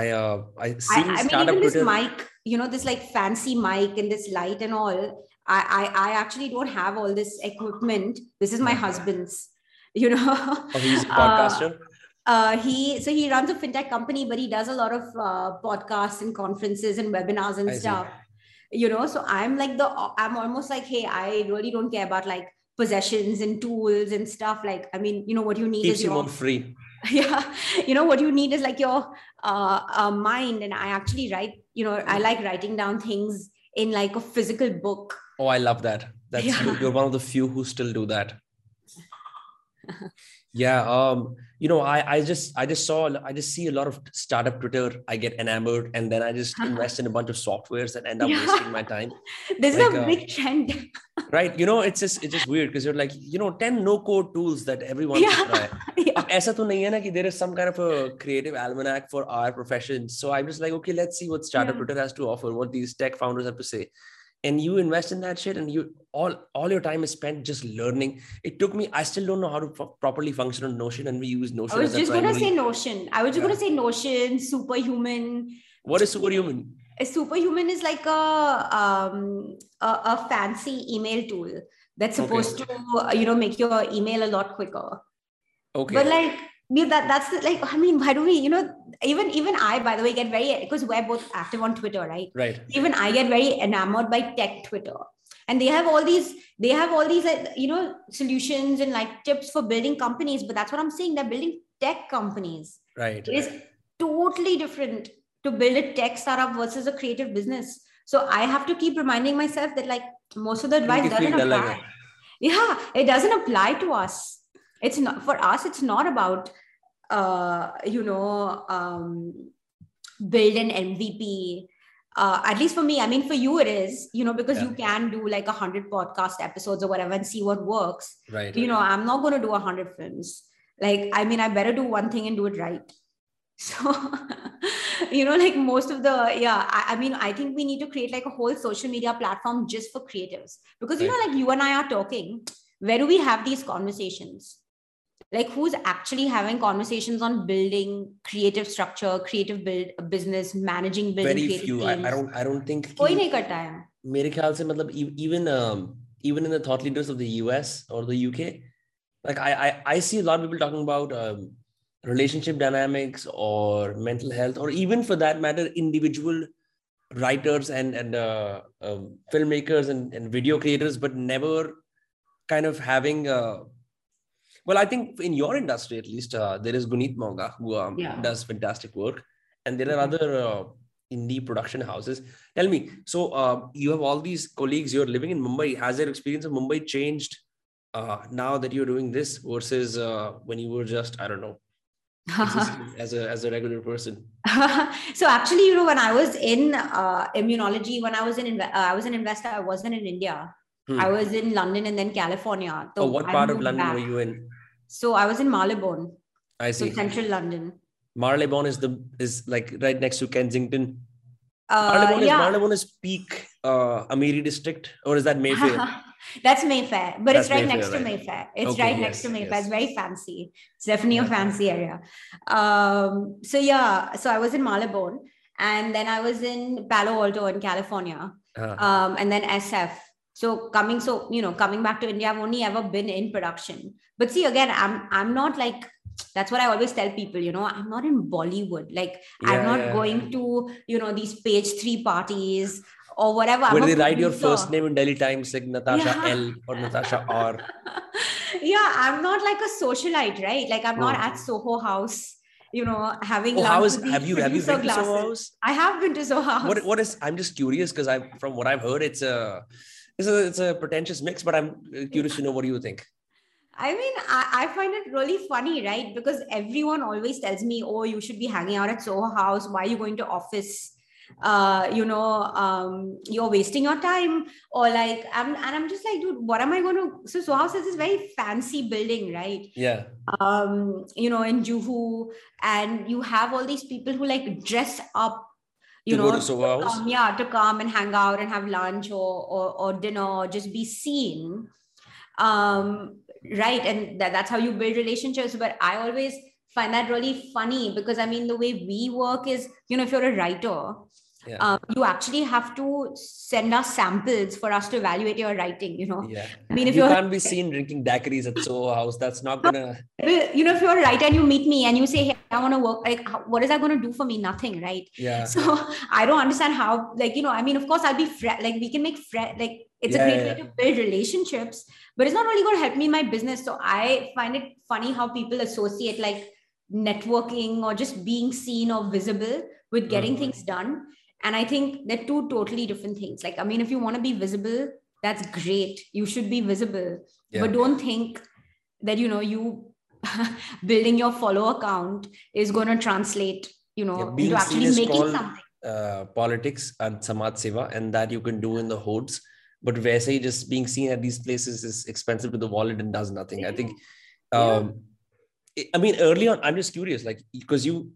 I uh i I, seen I mean even this mic you know this like fancy mic and this light and all I, I i actually don't have all this equipment. This is my husband's you know? Oh he's a Uh, podcaster? uh, he so he runs a fintech company, but he does a lot of uh, podcasts and conferences and webinars and I see. stuff. You know, so I'm like the I'm almost like, hey, I really don't care about like possessions and tools and stuff. Like, I mean, you know, what you need keeps is your on free yeah, you know, what you need is like your uh, uh, mind. And I actually write, you know, I like writing down things in like a physical book. Oh, I love that. That's yeah. you're one of the few who still do that. yeah um you know i i just i just saw i just see a lot of startup twitter i get enamored and then i just invest in a bunch of softwares that end up yeah. wasting my time this like, is a uh, big trend right you know it's just it's just weird because you're like you know 10 no code tools that everyone yeah. try yeah. ऐसा तो नहीं है ना कि there is some kind of a creative almanac for our profession so i'm just like okay let's see what startup yeah. twitter has to offer what these tech founders have to say and you invest in that shit and you all all your time is spent just learning. It took me i still don't know how to properly function on notion and we use notion i was just going to say notion. I was just yeah. going to say notion superhuman. What is superhuman? A superhuman is like a um a, a fancy email tool that's supposed okay. to you know make your email a lot quicker. Okay. But like that that's like I mean, why do we, you know, even even I, by the way, get very because we're both active on Twitter, right? Right. Even I get very enamored by tech Twitter, and they have all these they have all these you know solutions and like tips for building companies. But that's what I'm saying. They're building tech companies. Right. It is totally different to build a tech startup versus a creative business. So I have to keep reminding myself that like most of the advice doesn't apply. Yeah, it doesn't apply to us it's not for us it's not about uh, you know um, build an mvp uh, at least for me i mean for you it is you know because yeah. you can do like a hundred podcast episodes or whatever and see what works. Right you know i'm not going to do a hundred films. Like i mean i better do one thing and do it right. So you know like most of the yeah I, I, mean i think we need to create like a whole social media platform just for creatives. Because you right. know like you and i are talking. Where do we have these conversations like who's actually having conversations on building creative structure creative build business managing building very few. I, I, don't i don't think koi nahi karta hai mere khayal se matlab even um, even in the thought leaders of the us or the uk like i i, I see a lot of people talking about um, relationship dynamics or mental health or even for that matter individual writers and and uh, um, filmmakers and, and video creators but never kind of having a well, I think in your industry, at least, uh, there is Guneet Monga who um, yeah. does fantastic work, and there are other uh, indie production houses. Tell me, so uh, you have all these colleagues. You're living in Mumbai. Has your experience of Mumbai changed uh, now that you're doing this versus uh, when you were just I don't know as a as a regular person? so actually, you know, when I was in uh, immunology, when I was in I was an investor, I wasn't in India. Hmm. I was in London and then California. So oh, what part of London back. were you in? So I was in Marylebone. I see. So central London. Marylebone is the is like right next to Kensington. Uh, Marylebone, yeah. is, Marylebone is peak uh, Amiri district, or is that Mayfair? That's Mayfair, but That's it's right Mayfair, next right? to Mayfair. It's okay, right yes, next to Mayfair. Yes. It's very fancy. It's definitely a fancy area. Um, so yeah, so I was in Marylebone, and then I was in Palo Alto in California, uh-huh. um, and then SF so coming so you know coming back to india i've only ever been in production but see again i'm i'm not like that's what i always tell people you know i'm not in bollywood like yeah, i'm not yeah, going yeah. to you know these page three parties or whatever where they write your first name in delhi times like natasha l or natasha r yeah i'm not like a socialite right like i'm not oh. at soho house you know, having oh, how is have you have you been glasses. to Soho House? I have been to Soho House. What what is I'm just curious because I from what I've heard, it's a it's a it's a pretentious mix, but I'm curious to know what do you think. I mean, I, I, find it really funny, right? Because everyone always tells me, "Oh, you should be hanging out at Soho House. Why are you going to office? Uh, you know, um, you're wasting your time." Or like, I'm and I'm just like, dude, what am I going to? So Soho House is this very fancy building, right? Yeah. Um, you know, in Juhu, and you have all these people who like dress up you to know, to come, yeah, to come and hang out and have lunch or or, or dinner or just be seen. Um, right. And that, that's how you build relationships. But I always find that really funny because I mean the way we work is, you know, if you're a writer, yeah. um, you actually have to send us samples for us to evaluate your writing you know. Yeah. I mean if you can't be seen drinking daiquiris at soho house. That's not gonna you know if you're a writer and you meet me and you say hey i want to work like what is that going to do for me? Nothing right? Yeah. So i don't understand how like you know i mean of course i'll be fre- like we can make fre- like it's yeah, a great way to build relationships but it's not really going to help me in my business. So i find it funny how people associate like networking or just being seen or visible with getting mm-hmm. things done and i think they're two totally different things like i mean if you want to be visible that's great you should be visible yeah. but don't think that you know you building your follow account is going to translate you know yeah, into actually making something uh, politics and samaj seva and that you can do in the hoods but Vaise just being seen at these places is expensive to the wallet and does nothing. I think, um, yeah. I mean, early on, I'm just curious, like, because you,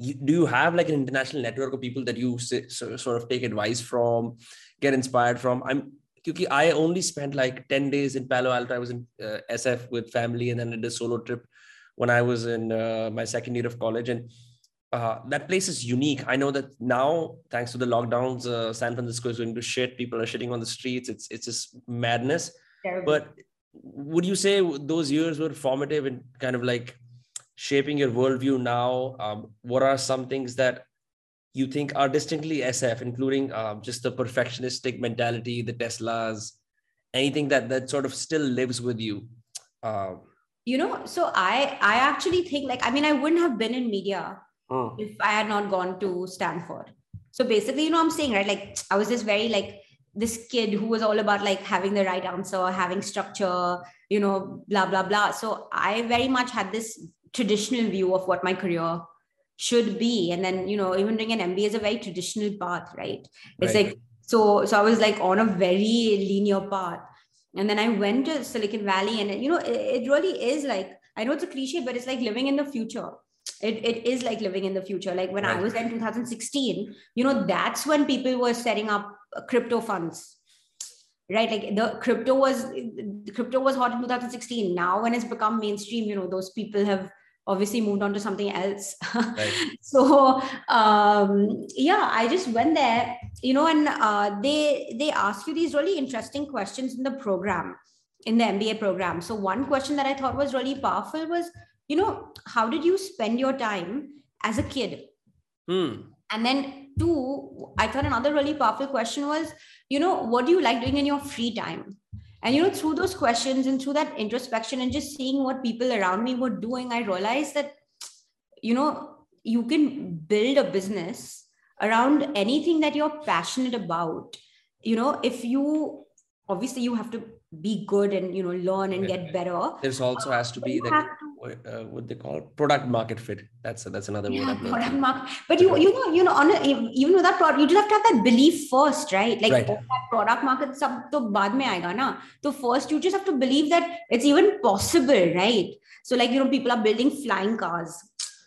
you, do you have like an international network of people that you sort of take advice from, get inspired from? I'm, because I only spent like 10 days in Palo Alto. I was in uh, SF with family and then did a solo trip when I was in uh, my second year of college. And uh, that place is unique. I know that now, thanks to the lockdowns, uh, San Francisco is going to shit. People are shitting on the streets. It's it's just madness. Terrible. But would you say those years were formative in kind of like shaping your worldview now? Um, what are some things that you think are distinctly SF, including um, just the perfectionistic mentality, the Teslas, anything that that sort of still lives with you? Um, you know, so I I actually think like I mean I wouldn't have been in media oh. if I had not gone to Stanford. So basically, you know, I'm saying, right? Like, I was this very like this kid who was all about like having the right answer, having structure, you know, blah, blah, blah. So I very much had this traditional view of what my career should be. And then, you know, even doing an MBA is a very traditional path, right? It's right. like, so, so I was like on a very linear path. And then I went to Silicon Valley and, you know, it, it really is like, I know it's a cliche, but it's like living in the future it, it is like living in the future like when right. i was in 2016 you know that's when people were setting up uh, crypto funds right like the crypto was the crypto was hot in 2016 now when it's become mainstream you know those people have obviously moved on to something else right. so um yeah i just went there you know and uh, they they ask you these really interesting questions in the program in the mba program so one question that i thought was really powerful was you know, how did you spend your time as a kid? Hmm. And then two, I thought another really powerful question was, you know, what do you like doing in your free time? And you know, through those questions and through that introspection and just seeing what people around me were doing, I realized that, you know, you can build a business around anything that you're passionate about. You know, if you obviously you have to be good and you know learn and get better. There's also has to be the uh, what they call product market fit. That's that's another yeah, word. Product market, but you you know you know on a, even with that product, you just have to have that belief first, right? Like right. that product market sub to baad mein na. So first you just have to believe that it's even possible, right? So like you know people are building flying cars.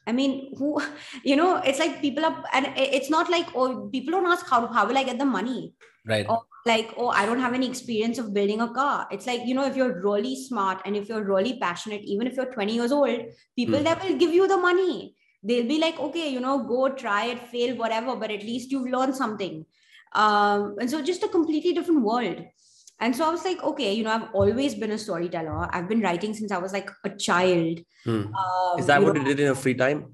I mean, who, you know, it's like people are, and it's not like, oh, people don't ask how, how will I get the money? Right. Or like oh i don't have any experience of building a car it's like you know if you're really smart and if you're really passionate even if you're 20 years old people mm. that will give you the money they'll be like okay you know go try it fail whatever but at least you've learned something um, and so just a completely different world and so i was like okay you know i've always been a storyteller i've been writing since i was like a child hmm. um, is that you what know, you did in your free time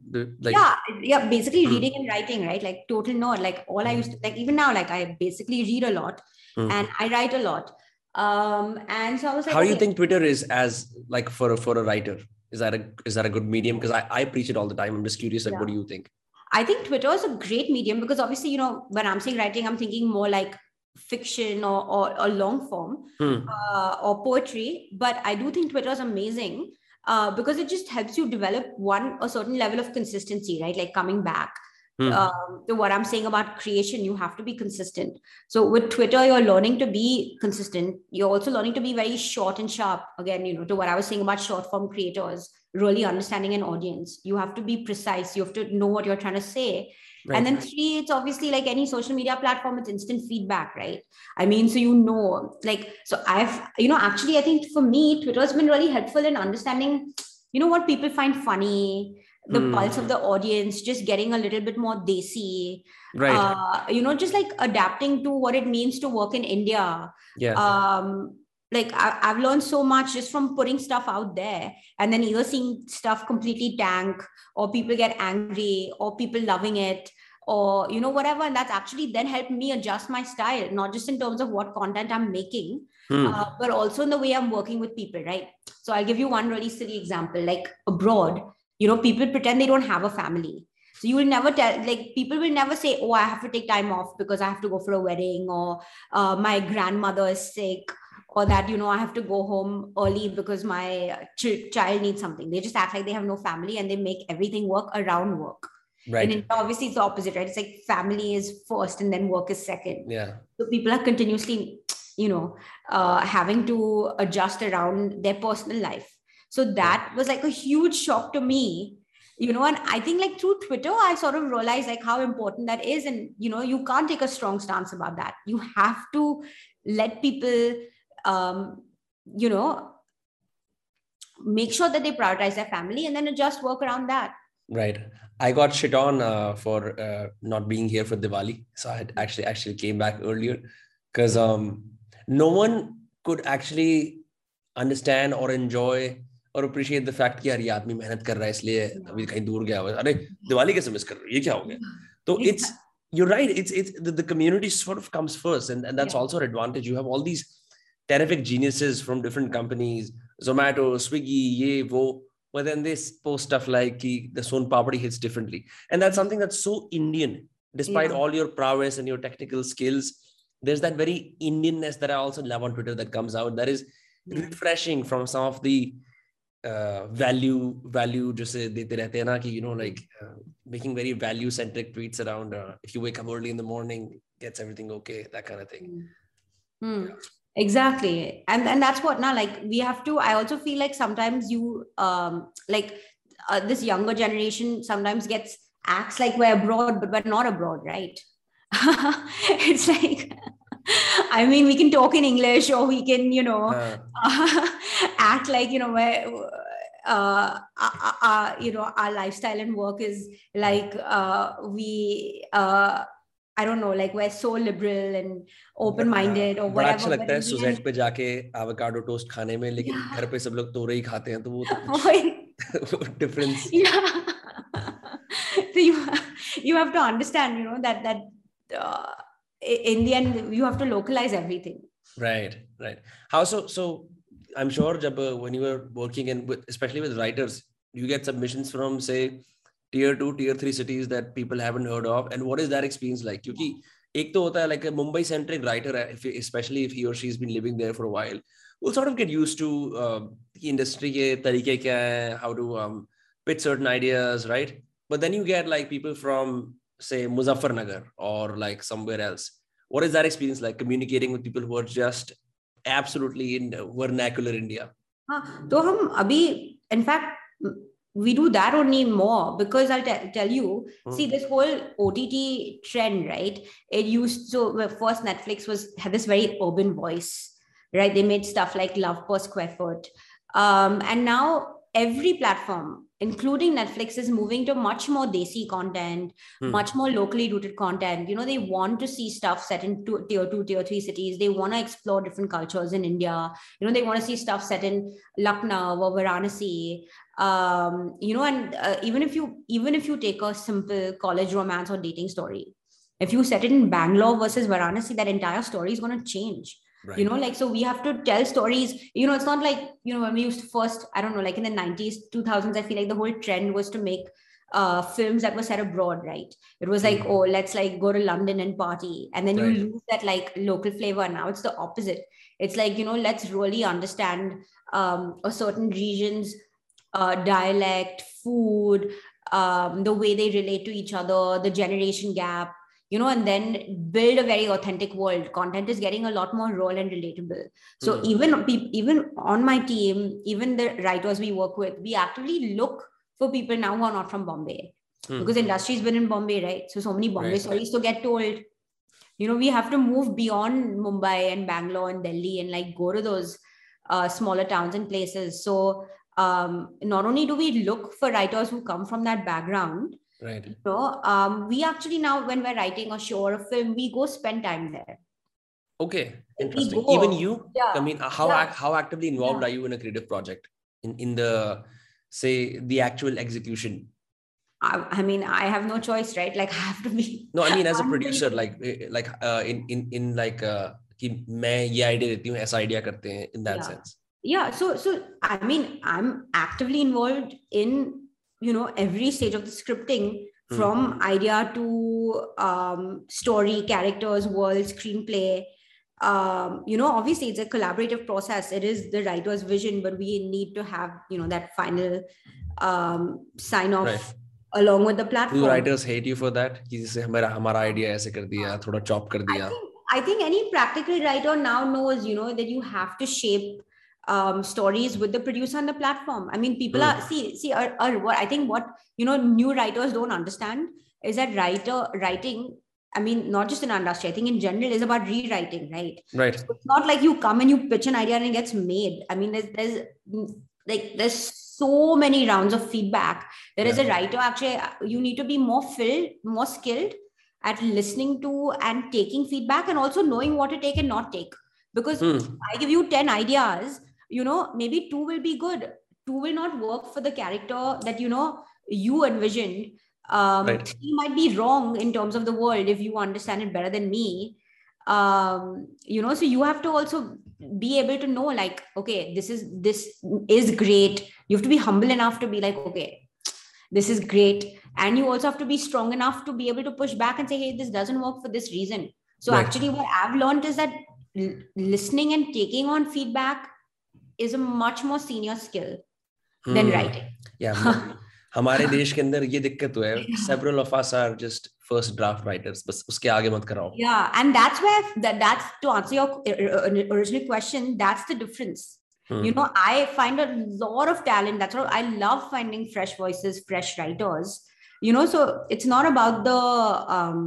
like yeah yeah basically hmm. reading and writing right like total nerd like all i used to like even now like i basically read a lot mm. and I write a lot. Um, and so I was like, how do you think Twitter is as like for a, for a writer? Is that a is that a good medium? Because I, I preach it all the time. I'm just curious, like, yeah. what do you think? I think Twitter is a great medium because obviously, you know, when I'm saying writing, I'm thinking more like fiction or, or, or long form hmm. uh, or poetry. But I do think Twitter is amazing uh, because it just helps you develop one a certain level of consistency, right? Like coming back Hmm. Um, so what I'm saying about creation, you have to be consistent. So with Twitter, you're learning to be consistent. You're also learning to be very short and sharp. Again, you know, to what I was saying about short form creators, really understanding an audience. You have to be precise. You have to know what you're trying to say. Right. And then three, it's obviously like any social media platform, it's instant feedback, right? I mean, so you know, like, so I've, you know, actually, I think for me, Twitter has been really helpful in understanding, you know, what people find funny, the mm. pulse of the audience, just getting a little bit more desi. Right. Uh, you know, just like adapting to what it means to work in India. Yeah. Um, like I, have learned so much just from putting stuff out there and then either seeing stuff completely tank or people get angry or people loving it or you know whatever and that's actually then helped me adjust my style not just in terms of what content i'm making hmm. uh, but also in the way i'm working with people right so i'll give you one really silly example like abroad you know people pretend they don't have a family So you will never tell, like, people will never say, oh, I have to take time off because I have to go for a wedding or uh, my grandmother is sick or that, you know, I have to go home early because my ch- child needs something. They just act like they have no family and they make everything work around work. Right. And obviously, it's the opposite, right? It's like family is first and then work is second. Yeah. So people are continuously, you know, uh, having to adjust around their personal life. So that was like a huge shock to me you know and i think like through twitter i sort of realized like how important that is and you know you can't take a strong stance about that you have to let people um you know make sure that they prioritize their family and then just work around that right i got shit on uh, for uh, not being here for diwali so i actually actually came back earlier because um no one could actually understand or enjoy और appreciate the fact कि यार ये आदमी मेहनत कर रहा है इसलिए अभी कहीं दूर गया हुआ अरे दिवाली कैसे मिस कर रहे ये क्या हो गया तो it's you're right it's it's the, the community sort of comes first and, and that's yeah. also an advantage you have all these terrific geniuses from different companies zomato swiggy ye wo well, then they post stuff like the zone poverty hits differently and that's something that's so indian despite yeah. all your prowess and your technical skills there's that very indianness that i also love on twitter that comes out that is yeah. refreshing from some of the uh, value value just uh, dete rehte na you know hmm. like uh, making very value centric tweets around uh, if you wake up early in the morning gets everything okay that kind of thing mm. yeah exactly and and that's what now like we have to i also feel like sometimes you um like uh, this younger generation sometimes gets acts like we're abroad but we're not abroad right it's like I mean, we can talk in English or we can, you know, uh. act like, you know, where, uh, uh, uh, you know, our lifestyle and work is like uh, we, uh, I don't know, like we're so liberal and open-minded or whatever. अच्छा लगता है syuzhet पे जाके avocado toast खाने में लेकिन yeah. घर पे सब लोग तोरई ही खाते हैं तो वो तो. Yeah. so you you have to understand, you know, that that. Uh, in the end you have to localize everything right right how so so i'm sure jab, uh, when you were working in with especially with writers you get submissions from say tier 2 tier 3 cities that people haven't heard of and what is that experience like क्योंकि एक तो होता है like a Mumbai centric writer if, especially if he or she's been living there for a while will sort of get used to uh, the industry के तरीके क्या है how to um, pitch certain ideas right but then you get like people from say Muzaffarnagar or like somewhere else. What is that experience like communicating with people who are just absolutely in vernacular India? हाँ तो हम अभी in fact we do that only more because I'll t- tell you, hmm. see this whole OTT trend, right? It used so first Netflix was had this very urban voice, right? They made stuff like Love per Square Foot, um, and now every platform including netflix is moving to much more desi content hmm. much more locally rooted content. You know they want to see stuff set in two, tier 2 tier 3 cities. They want to explore different cultures in india. You know they want to see stuff set in lucknow or varanasi. Um, you know and uh, even if you even if you take a simple college romance or dating story if you set it in bangalore versus varanasi that entire story is going to change Right. You know, like, so we have to tell stories. You know, it's not like, you know, when we used to first, I don't know, like in the 90s, 2000s, I feel like the whole trend was to make uh, films that were set abroad, right? It was like, mm-hmm. oh, let's like go to London and party. And then right. you lose that like local flavor. Now it's the opposite. It's like, you know, let's really understand um, a certain region's uh, dialect, food, um, the way they relate to each other, the generation gap, you know and then build a very authentic world content is getting a lot more raw and relatable so mm. even even on my team even the writers we work with we actively look for people now who are not from bombay mm. because industry's been in bombay right so so many bombay right. stories to get told you know we have to move beyond mumbai and bangalore and delhi and like go to those uh, smaller towns and places so um, not only do we look for writers who come from that background Right. You know, um, we actually now, when we're writing a show or a film, we go spend time there. Okay, interesting. Even you? Yeah. I mean, how yeah. how actively involved yeah. are you in a creative project? In in the say the actual execution. I, I mean, I have no choice, right? Like I have to be. No, I mean, as a producer, like eh, like uh, in in in like uh, कि मैं ये idea देती हूँ ऐसा idea करते हैं in that yeah. sense. Yeah. So so I mean, I'm actively involved in you know every stage of the scripting hmm. from mm-hmm. idea to um, story characters world screenplay um, you know obviously it's a collaborative process. It is the writer's vision but we need to have you know that final um, sign off right. along with the platform. Do writers hate you for that? idea I think, I think any practical writer now knows you know that you have to shape um, stories with the producer and the platform. I mean, people mm. are see see are, are what I think what you know new writers don't understand is that writer writing. I mean, not just in industry. I think in general is about rewriting, right? Right. So it's not like you come and you pitch an idea and it gets made. I mean, there's there's like there's so many rounds of feedback. There yeah. is a writer actually. You need to be more filled, more skilled at listening to and taking feedback, and also knowing what to take and not take. Because mm. I give you ten ideas you know maybe two will be good. Two will not work for the character that you know you envisioned. Um right. he might be wrong in terms of the world if you understand it better than me. Um you know so you have to also be able to know like okay this is this is great. You have to be humble enough to be like okay this is great. And you also have to be strong enough to be able to push back and say hey this doesn't work for this reason. So right. actually what i've learned is that listening and taking on feedback is a much more senior skill hmm. than writing. Yeah. हमारे देश के अंदर ये दिक्कत तो है several of us are just first draft writers बस उसके आगे मत कराओ yeah and that's where that that's to answer your original question that's the difference hmm. you know i find a lot of talent that's what i love finding fresh voices fresh writers you know so it's not about the um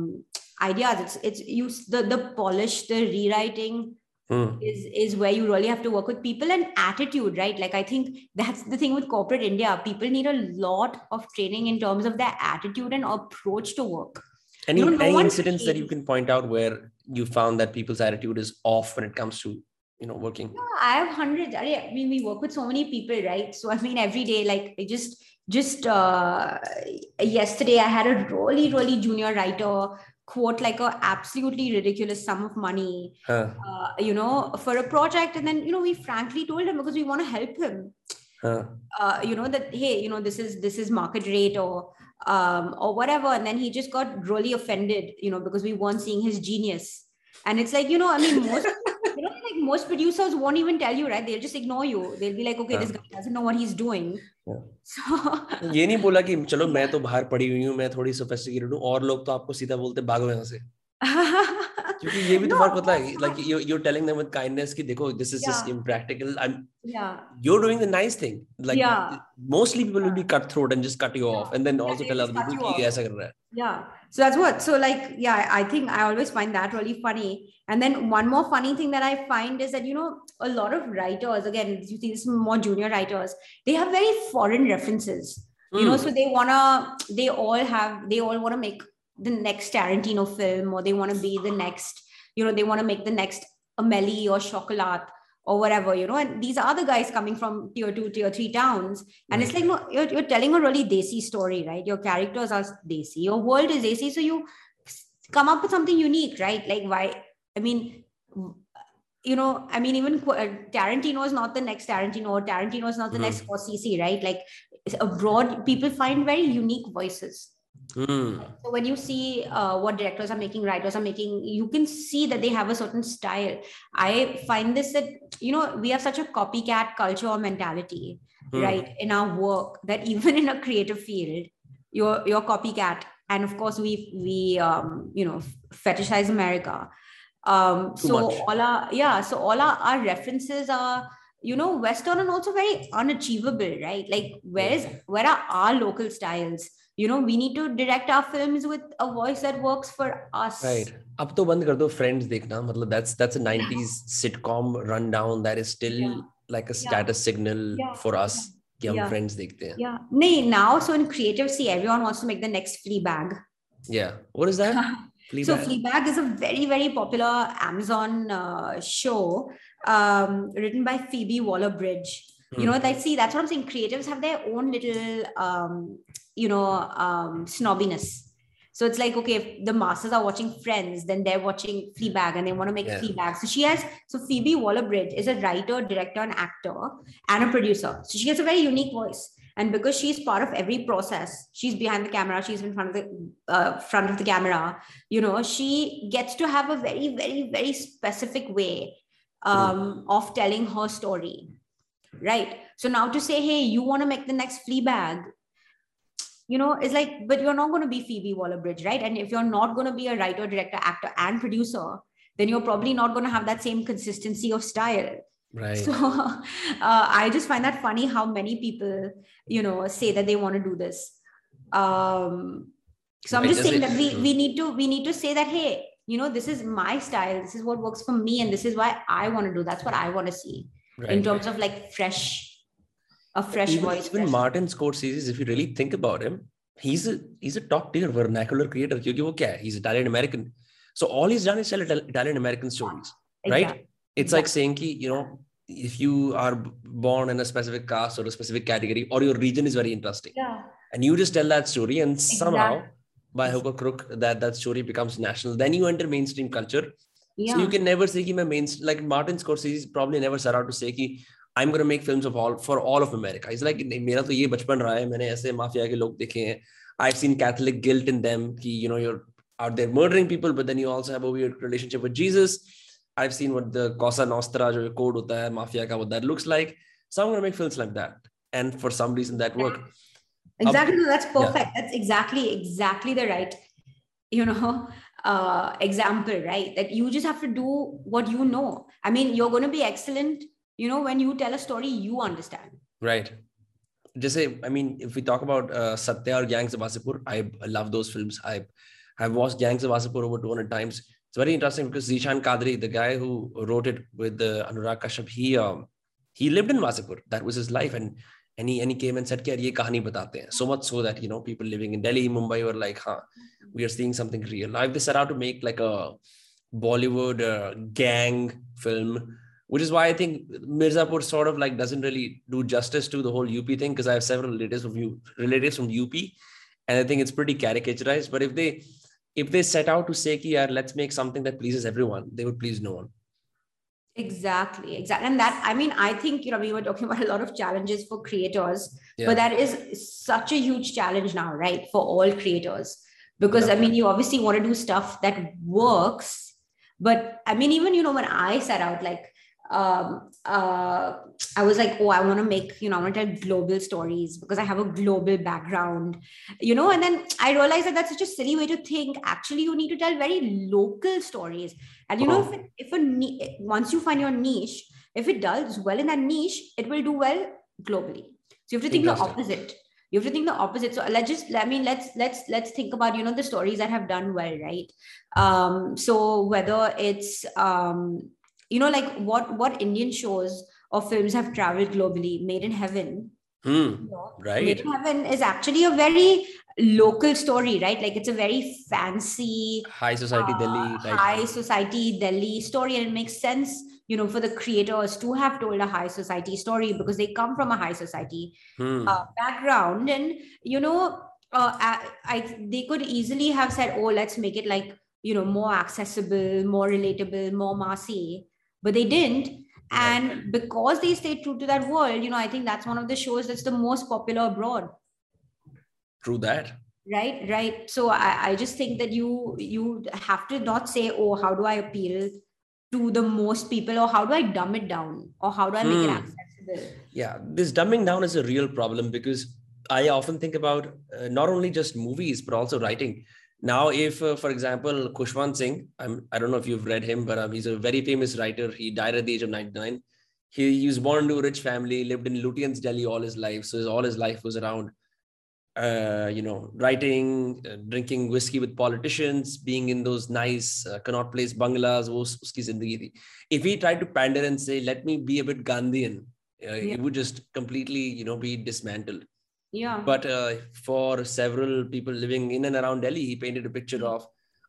ideas it's it's use the the polish the rewriting mm. is is where you really have to work with people and attitude right? Like i think that's the thing with corporate india. People need a lot of training in terms of their attitude and approach to work. Any, you know, no any incidents that you can point out where you found that people's attitude is off when it comes to you know working? Yeah, i have hundreds. I mean we work with so many people right? So i mean every day like i just just uh, yesterday i had a really really junior writer quote like a absolutely ridiculous sum of money huh. uh, you know for a project and then you know we frankly told him because we want to help him huh. uh, you know that hey you know this is this is market rate or um, or whatever and then he just got really offended you know because we weren't seeing his genius and it's like you know i mean most most producers won't even tell you right they'll just ignore you they'll be like okay this guy doesn't know what he's doing ये नहीं बोला कि चलो मैं तो बाहर पड़ी हुई हूँ मैं थोड़ी सोफेस्टिकेटेड हूँ और लोग तो आपको सीधा बोलते भागो यहाँ से क्योंकि ये भी तो फर्क होता है like you you're telling them with kindness कि देखो this is yeah. just impractical I'm yeah you're doing the nice thing like yeah. mostly people will be cutthroat and just cut you off and then also tell other people कि ऐसा कर रहा है yeah so that's what so like yeah I think I always find that really funny and then one more funny thing that I find is that you know a lot of writers again you see this more junior writers they have very foreign references you know hmm. so they wanna they all have they all want to make the next Tarantino film or they want to be the next, you know, they want to make the next Amelie or Chocolat or whatever, you know, and these are the guys coming from tier two, tier three towns. And right. it's like, no, you're, you're telling a really desi story, right? Your characters are desi, your world is desi. So you come up with something unique, right? Like why, I mean, you know, I mean, even uh, Tarantino is not the next Tarantino or Tarantino is not the mm. next Scorsese, right? Like abroad, people find very unique voices Mm. So when you see uh, what directors are making, writers are making, you can see that they have a certain style. I find this that you know we have such a copycat culture or mentality, mm. right, in our work that even in a creative field, you're you're copycat, and of course we we um, you know fetishize America. Um, so much. all our yeah, so all our, our references are you know western and also very unachievable, right? Like where is where are our local styles? you know we need to direct our films with a voice that works for us right अब तो बंद कर दो friends देखना मतलब that's that's a 90s sitcom rundown that is still yeah. like a status yeah. signal yeah. for us कि हम friends देखते हैं yeah नहीं now so in creative see everyone wants to make the next Fleabag yeah what is that Fleabag. so Fleabag is a very very popular Amazon uh, show um, written by Phoebe Waller-Bridge you know like see? That's what i'm saying. Creatives have their own little um you know um snobbiness. So it's like okay if the masters are watching friends then they're watching fleabag and they want to make yeah. fleabag. So she has so phoebe waller-bridge is a writer director and actor and a producer. So she has a very unique voice. And because she's part of every process she's behind the camera she's in front of the uh, front of the camera you know she gets to have a very very very specific way um, mm. of telling her story right. So now to say hey you want to make the next Fleabag you know it's like but you're not going to be phoebe waller-bridge right? And if you're not going to be a writer director actor and producer then you're probably not going to have that same consistency of style. Right. So uh, i just find that funny how many people you know say that they want to do this. Um so i'm just saying that we we need to we need to say that hey you know this is my style. This is what works for me and this is why i want to do. That's what i want to see right. in terms of like fresh a fresh even, voice even fresh. martin scorsese if you really think about him he's a he's a top tier vernacular creator he's italian american so all he's done is tell italian american stories exactly. right it's like saying ki, you know if you are born in a specific caste or a specific category or your region is very interesting yeah. and you just tell that story and exactly. somehow by hook or crook that that story becomes national then you enter mainstream culture yeah. so you can never say ki main like martin scorsese probably never set out to say ki i'm going to make films of all for all of america he's like मेरा तो ये बचपन रहा है मैंने ऐसे mafia के लोग देखे हैं i've seen catholic guilt in them कि you know you're out there murdering people but then you also have a weird relationship with jesus I've seen what the Cosa Nostra जो code होता है mafia का what that looks like. So I'm gonna make films like that, and for some reason that work. Exactly, um, that's perfect. Yeah. That's exactly exactly the right, you know, uh, example, right? That you just have to do what you know. I mean, you're gonna be excellent, you know, when you tell a story you understand. Right. Just say, I mean, if we talk about uh, Satya or Gangs of Wasseypur, I love those films. I have watched Gangs of Wasseypur over 200 times it's very interesting because Zeishan Quadri, the guy who wrote it with the Anurag Kashyap, he um, he lived in Wasseypur. That was his life, and and he, and he came and said, "कि ये कहानी बताते हैं." So much so that you know people living in Delhi, Mumbai were like, "Huh, we are seeing something real." Now, if they set out to make like a Bollywood uh, gang film, which is why I think Mirzapur sort of like doesn't really do justice to the whole UP thing because I have several relatives from you relatives from UP, and I think it's pretty caricaturized. But if they if they set out to say, yeah, let's make something that pleases everyone, they would please no one. Exactly, exactly. And that, I mean, I think, you know, we were talking about a lot of challenges for creators, yeah. but that is such a huge challenge now, right? For all creators. Because, I mean, you obviously want to do stuff that works. But I mean, even, you know, when I set out, like, um, uh, I was like, oh, I want to make, you know, I want to tell global stories because I have a global background, you know. And then I realized that that's such a silly way to think. Actually, you need to tell very local stories. And you know, if it, if a once you find your niche, if it does well in that niche, it will do well globally. So you have to think the opposite. You have to think the opposite. So let's just, I mean, let's let's let's think about you know the stories that have done well, right? Um, so whether it's um, you know like what what indian shows or films have traveled globally made in heaven hmm. right made in heaven is actually a very local story right like it's a very fancy high society uh, delhi right? high society delhi story and it makes sense you know for the creators to have told a high society story because they come from a high society hmm. uh, background and you know uh, I, I they could easily have said oh let's make it like you know more accessible more relatable more massy but they didn't. And because they stayed true to that world you know i think that's one of the shows that's the most popular abroad. True that. Right right. So I, I just think that you you have to not say oh how do i appeal to the most people? Or how do i dumb it down? Or how do i make hmm. it accessible? Yeah this dumbing down is a real problem because i often think about uh, not only just movies but also writing now if uh, for example Khushwant Singh I'm, i don't know if you've read him but um, he's a very famous writer he died at the age of 99 he, he was born into a rich family lived in lutyens delhi all his life so his, all his life was around uh, you know writing uh, drinking whiskey with politicians being in those nice uh, Connaught Place bungalows uski zindagi thi. if he tried to pander and say let me be a bit gandhian uh, yeah. it would just completely you know be dismantled yeah but uh, for several people living in and around delhi he painted a picture hmm. of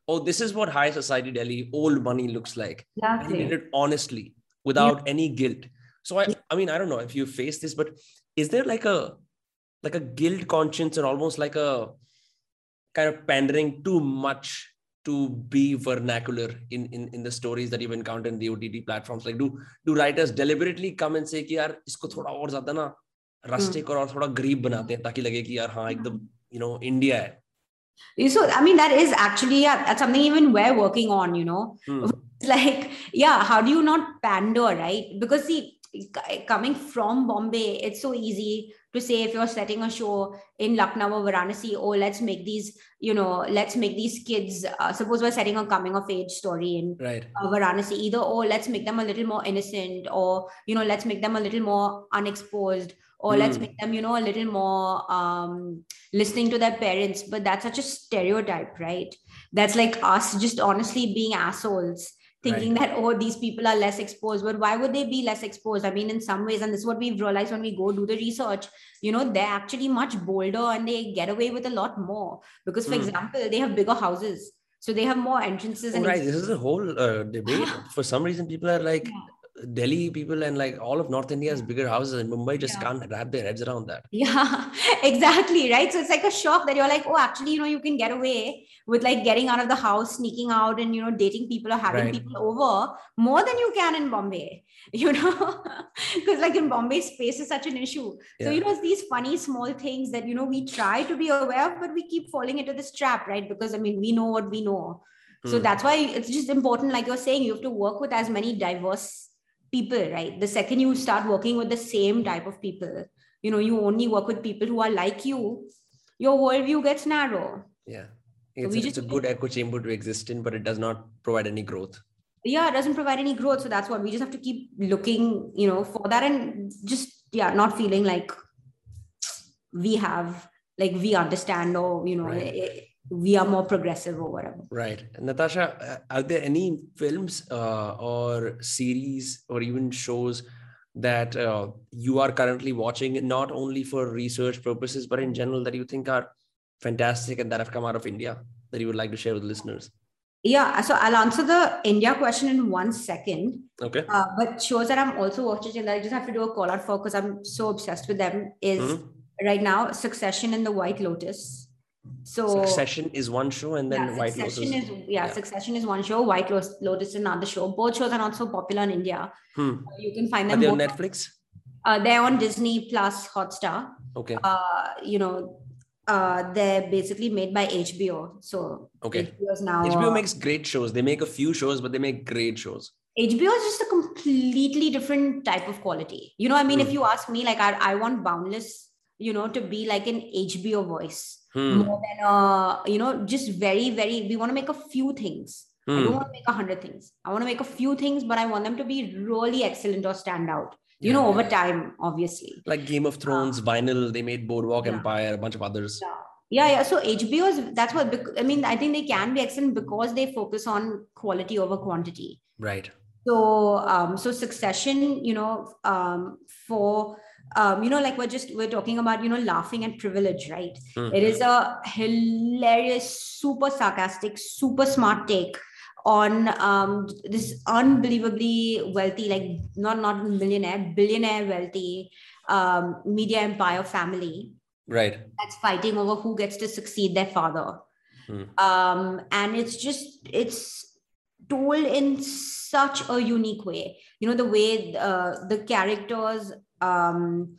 oh this is what high society delhi old money looks like exactly. he did it honestly without yeah. any guilt so I, I mean i don't know if you face this but is there like a like a guilt conscience and almost like a kind of pandering too much to be vernacular in, in in the stories that you've encountered in the OTT platforms? Like, do do writers deliberately come and say, "Ki isko thoda aur zyada na rustic और थोड़ा गरीब बनाते हैं ताकि लगे कि यार हाँ एकदम यू नो इंडिया है so i mean that is actually yeah that's something even we're working on you know Hmm. like yeah how do you not pander right because see c- coming from bombay it's so easy to say if you're setting a show in lucknow or varanasi oh let's make these you know let's make these kids uh, suppose we're setting a coming of age story in right uh, Varanasi. Either, oh, let's make them a little more innocent, or you know, let's make them a little more unexposed, or let's Hmm. make them, you know, a little more um, listening to their parents. But that's such a stereotype, right? That's like us just honestly being assholes, thinking that oh, these people are less exposed. But why would they be less exposed? I mean, in some ways, and this is what we've realized when we go do the research. You know, they're actually much bolder and they get away with a lot more because, for Hmm. example, they have bigger houses. So they have more entrances Oh, and right. This is a whole uh, debate. For some reason, people are like Yeah. Delhi people and like all of North India has Yeah. bigger houses, and Mumbai just Yeah. can't wrap their heads around that. Yeah, exactly. Right. So it's like a shock that you're like, oh, actually, you know, you can get away with like getting out of the house, sneaking out, and, you know, dating people or having Right. people over more than you can in Bombay, you know, because like in Bombay, space is such an issue. So, Yeah. you know, it's these funny small things that, you know, we try to be aware of, but we keep falling into this trap, right? Because I mean, we know what we know. So Hmm. that's why it's just important, like you're saying, you have to work with as many diverse people, right? The second you start working with the same type of people, you know, you only work with people who are like you, your worldview gets narrow. Yeah. It's, we a, it's a good echo chamber to exist in, but it does not provide any growth. Yeah, it doesn't provide any growth. So that's what we just have to keep looking, you know, for that and just, yeah, not feeling like we have, like we understand or, you know, Right. eh, we are more progressive or whatever. Right. Natasha, uh, are there any films uh, or series or even shows that uh, you are currently watching, not only for research purposes, but in general that you think are fantastic and that have come out of India that you would like to share with listeners? Yeah, so I'll answer the India question in one second. Okay. Uh, but shows that I'm also watching and that I just have to do a call out for because I'm so obsessed with them is Mhm. right now Succession and The White Lotus. So Succession is one show, and then yeah, White Lotus. Succession is yeah, yeah. Succession is one show. White Lotus, is another show. Both shows are not so popular in India. Hmm. You can find Are them they on. Netflix? Uh, they're on Disney Plus Hotstar. Okay. Uh, you know, uh, they're basically made by HBO. So Okay. HBO now HBO uh, makes great shows. They make a few shows, but they make great shows. HBO is just a completely different type of quality. You know, I mean, if Hmm. you ask me, like, I, I want Boundless, you know, to be like an HBO voice Hmm. more than, uh, you know, just very, very, we want to make a few things. I don't Hmm. want to make a hundred things. I want to make a few things, but I want them to be really excellent or stand out, you Yeah, know, over time, obviously. Like Game of Thrones, Vinyl, they made Boardwalk Yeah. Empire, a bunch of others. Yeah. Yeah, yeah. So HBO is that's what I mean. I think they can be excellent because they focus on quality over quantity. Right. so um so succession you know um for um you know like we're just we're talking about you know laughing and privilege right Hmm. it is a hilarious super sarcastic super smart take on um this unbelievably wealthy like not not millionaire billionaire wealthy um media empire family Right. that's fighting over who gets to succeed their father. Hmm. Um, and it's just it's told in such a unique way. You know the way uh, the characters um,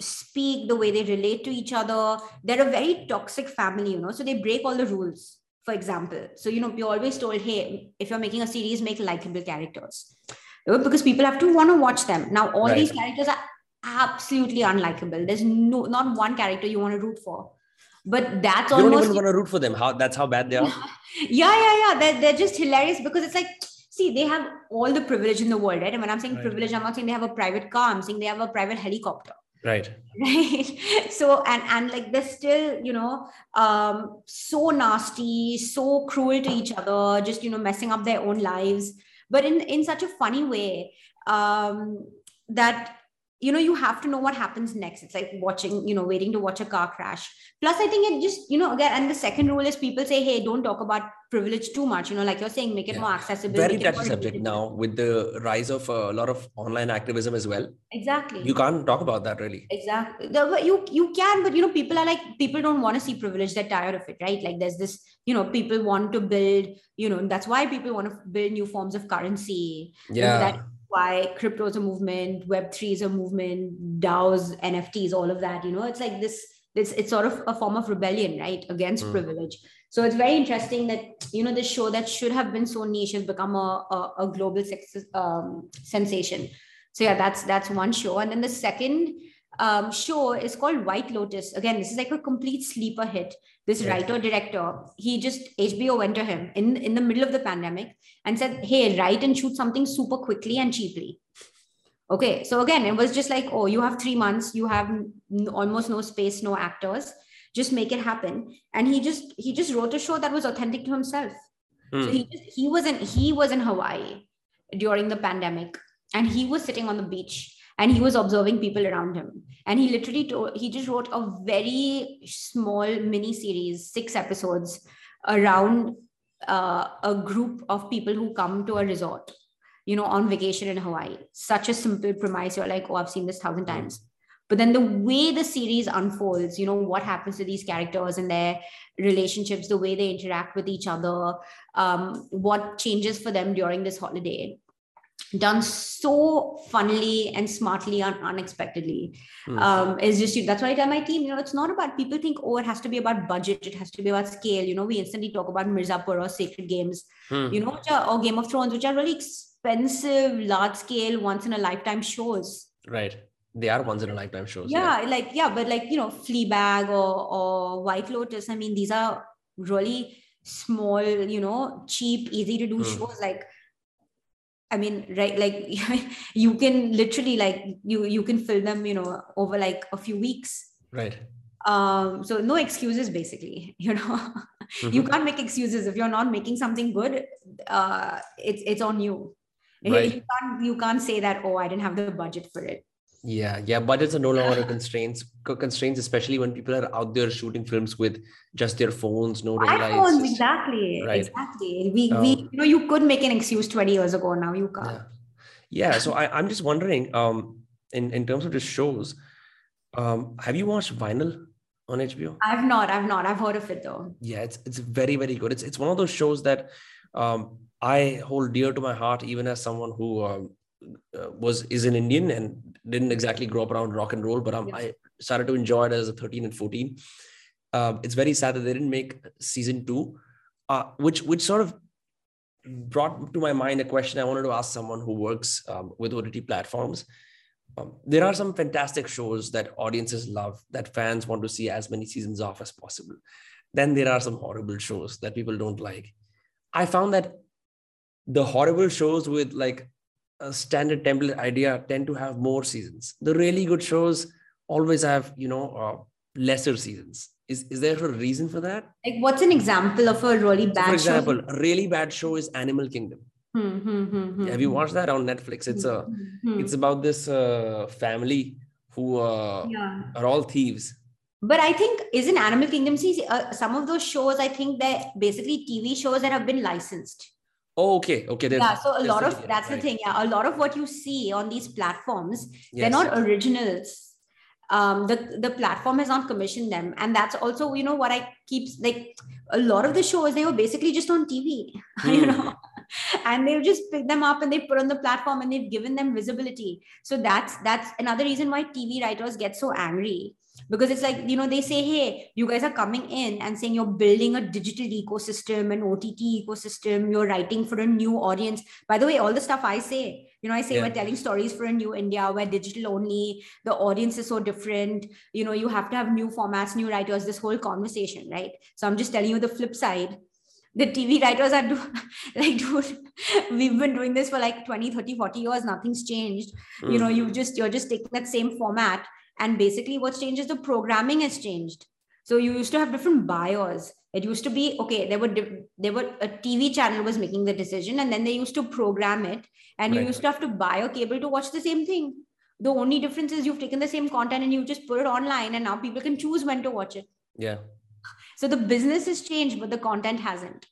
speak, the way they relate to each other. They're a very toxic family, you know. So they break all the rules. For example, so you know you're always told, hey, if you're making a series, make likable characters because people have to want to watch them. Now all Right. these characters are absolutely unlikable. There's no not one character you want to root for. But that's You don't almost even want to root for them. How that's how bad they are. yeah, yeah, yeah. They're, they're just hilarious because it's like, see, they have all the privilege in the world, right? And when I'm saying Right. privilege, I'm not saying they have a private car, I'm saying they have a private helicopter. Right. Right. So and and like they're still, you know, um, so nasty, so cruel to each other, just you know, messing up their own lives, but in in such a funny way, um, that you know you have to know what happens next it's like watching you know waiting to watch a car crash plus i think it just you know again and the second rule is people say hey don't talk about privilege too much you know like you're saying make it Yeah. more accessible Very touchy subject now with the rise of uh, a lot of online activism as well. exactly You can't talk about that really. exactly you you can but you know people are like people don't want to see privilege they're tired of it right like there's this you know people want to build you know that's why people want to build new forms of currency Yeah. that why crypto is a movement, Web3 is a movement, DAOs, NFTs, all of that. You know, it's like this, it's, it's sort of a form of rebellion, right? Against mm. privilege. So it's very interesting that, you know, this show that should have been so niche has become a, a, a global success, um, sensation. So yeah, that's, that's one show. And then the second um, show is called White Lotus. Again, this is like a complete sleeper hit. This yeah. writer director, he just HBO went to him in in the middle of the pandemic and said, "Hey, write and shoot something super quickly and cheaply." Okay, so again, it was just like, "Oh, you have three months. You have n- almost no space, no actors. Just make it happen." And he just he just wrote a show that was authentic to himself. Mm. So he just, he was in he was in Hawaii during the pandemic, and he was sitting on the beach and he was observing people around him and he literally told, he just wrote a very small mini series six episodes around uh, a group of people who come to a resort you know on vacation in hawaii such a simple premise you're like oh i've seen this thousand times but then the way the series unfolds you know what happens to these characters and their relationships the way they interact with each other um, what changes for them during this holiday done so funnily and smartly and unexpectedly mm. um is just that's why i tell my team you know it's not about people think oh it has to be about budget it has to be about scale you know we instantly talk about mirzapur or sacred games mm. you know are, or game of thrones which are really expensive large scale once in a lifetime shows right they are once in a lifetime shows yeah, yeah, like yeah but like you know fleabag or or white lotus i mean these are really small you know cheap easy to do mm. shows like I mean, right? Like you can literally like you you can fill them, you know, over like a few weeks. Right. Um. So no excuses, basically. You know, mm-hmm. you can't make excuses if you're not making something good. Uh, it's it's on you. Right. You can't you can't say that. Oh, I didn't have the budget for it. Yeah, yeah. Budgets are no longer constraints. Constraints, especially when people are out there shooting films with just their phones, no iPhones, exactly, right. exactly. We, um, we, you know, you could make an excuse twenty years ago. Now you can't. Yeah. yeah so I, I'm just wondering, um, in in terms of the shows, um, have you watched Vinyl on HBO? I've not. I've not. I've heard of it though. Yeah, it's it's very very good. It's it's one of those shows that um, I hold dear to my heart, even as someone who um, uh, was is an Indian and didn't exactly grow up around rock and roll, but um, yes. I started to enjoy it as a 13 and 14. Um, it's very sad that they didn't make season two, uh, which which sort of brought to my mind a question I wanted to ask someone who works um, with OTT platforms. Um, there are some fantastic shows that audiences love, that fans want to see as many seasons of as possible. Then there are some horrible shows that people don't like. I found that the horrible shows with like a standard template idea tend to have more seasons. The really good shows always have, you know, uh, lesser seasons. Is, is there a reason for that? Like, what's an example of a really bad? So for example, show? a really bad show is Animal Kingdom. Hmm, hmm, hmm, have you watched that on Netflix? It's a, it's about this uh, family who uh, yeah. are all thieves. But I think isn't Animal Kingdom? See, uh, some of those shows, I think they're basically TV shows that have been licensed. Oh, okay, okay. Yeah, so a lot of that's right. the thing. Yeah, a lot of what you see on these platforms, yes. they're not originals. Um, the the platform has not commissioned them, and that's also you know what I keep like. A lot of the shows they were basically just on TV, hmm. you know, and they've just picked them up and they put on the platform and they've given them visibility. So that's that's another reason why TV writers get so angry because it's like you know they say hey you guys are coming in and saying you're building a digital ecosystem an ott ecosystem you're writing for a new audience by the way all the stuff i say you know i say yeah. we're telling stories for a new india where digital only the audience is so different you know you have to have new formats new writers this whole conversation right so i'm just telling you the flip side the tv writers are do, like dude we've been doing this for like 20 30 40 years nothing's changed mm. you know you just you're just taking that same format and basically, what's changed is the programming has changed. So you used to have different buyers. It used to be okay. There were there were a TV channel was making the decision, and then they used to program it, and right. you used to have to buy a cable to watch the same thing. The only difference is you've taken the same content and you just put it online, and now people can choose when to watch it. Yeah. So the business has changed, but the content hasn't.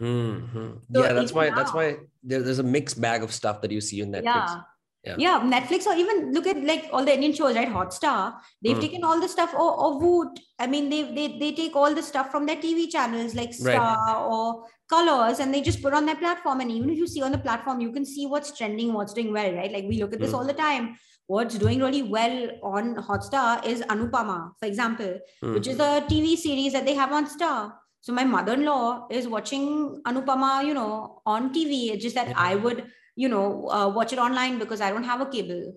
Mm-hmm. So yeah, that's why now, that's why there, there's a mixed bag of stuff that you see in Netflix. Yeah yeah. yeah netflix or even look at like all the indian shows right hotstar they've mm. taken all the stuff or, or Voot. i mean they, they they take all the stuff from their tv channels like star right. or colors and they just put on their platform and even if you see on the platform you can see what's trending what's doing well right like we look at this mm. all the time what's doing really well on hotstar is anupama for example mm. which is a tv series that they have on star so my mother-in-law is watching anupama you know on tv it's just that yeah. i would you know uh, watch it online because i don't have a cable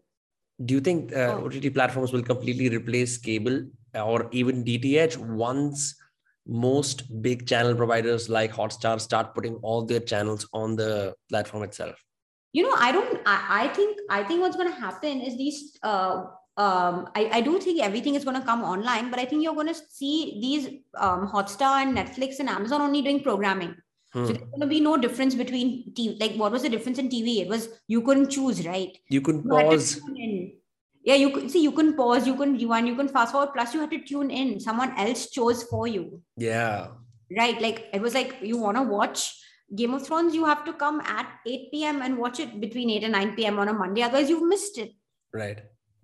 do you think uh, oh. ott platforms will completely replace cable or even dth once most big channel providers like Hotstar start putting all their channels on the platform itself? You know, I don't. I, I think. I think what's going to happen is these. Uh, um, I, I do think everything is going to come online, but I think you're going to see these um, Hotstar and Netflix and Amazon only doing programming. Hmm. So there's going to be no difference between TV. Like, what was the difference in TV? It was you couldn't choose, right? You couldn't pause yeah you could see you can pause you can rewind you can fast forward plus you had to tune in someone else chose for you yeah right like it was like you want to watch game of thrones you have to come at 8 p.m and watch it between 8 and 9 p.m on a monday otherwise you've missed it right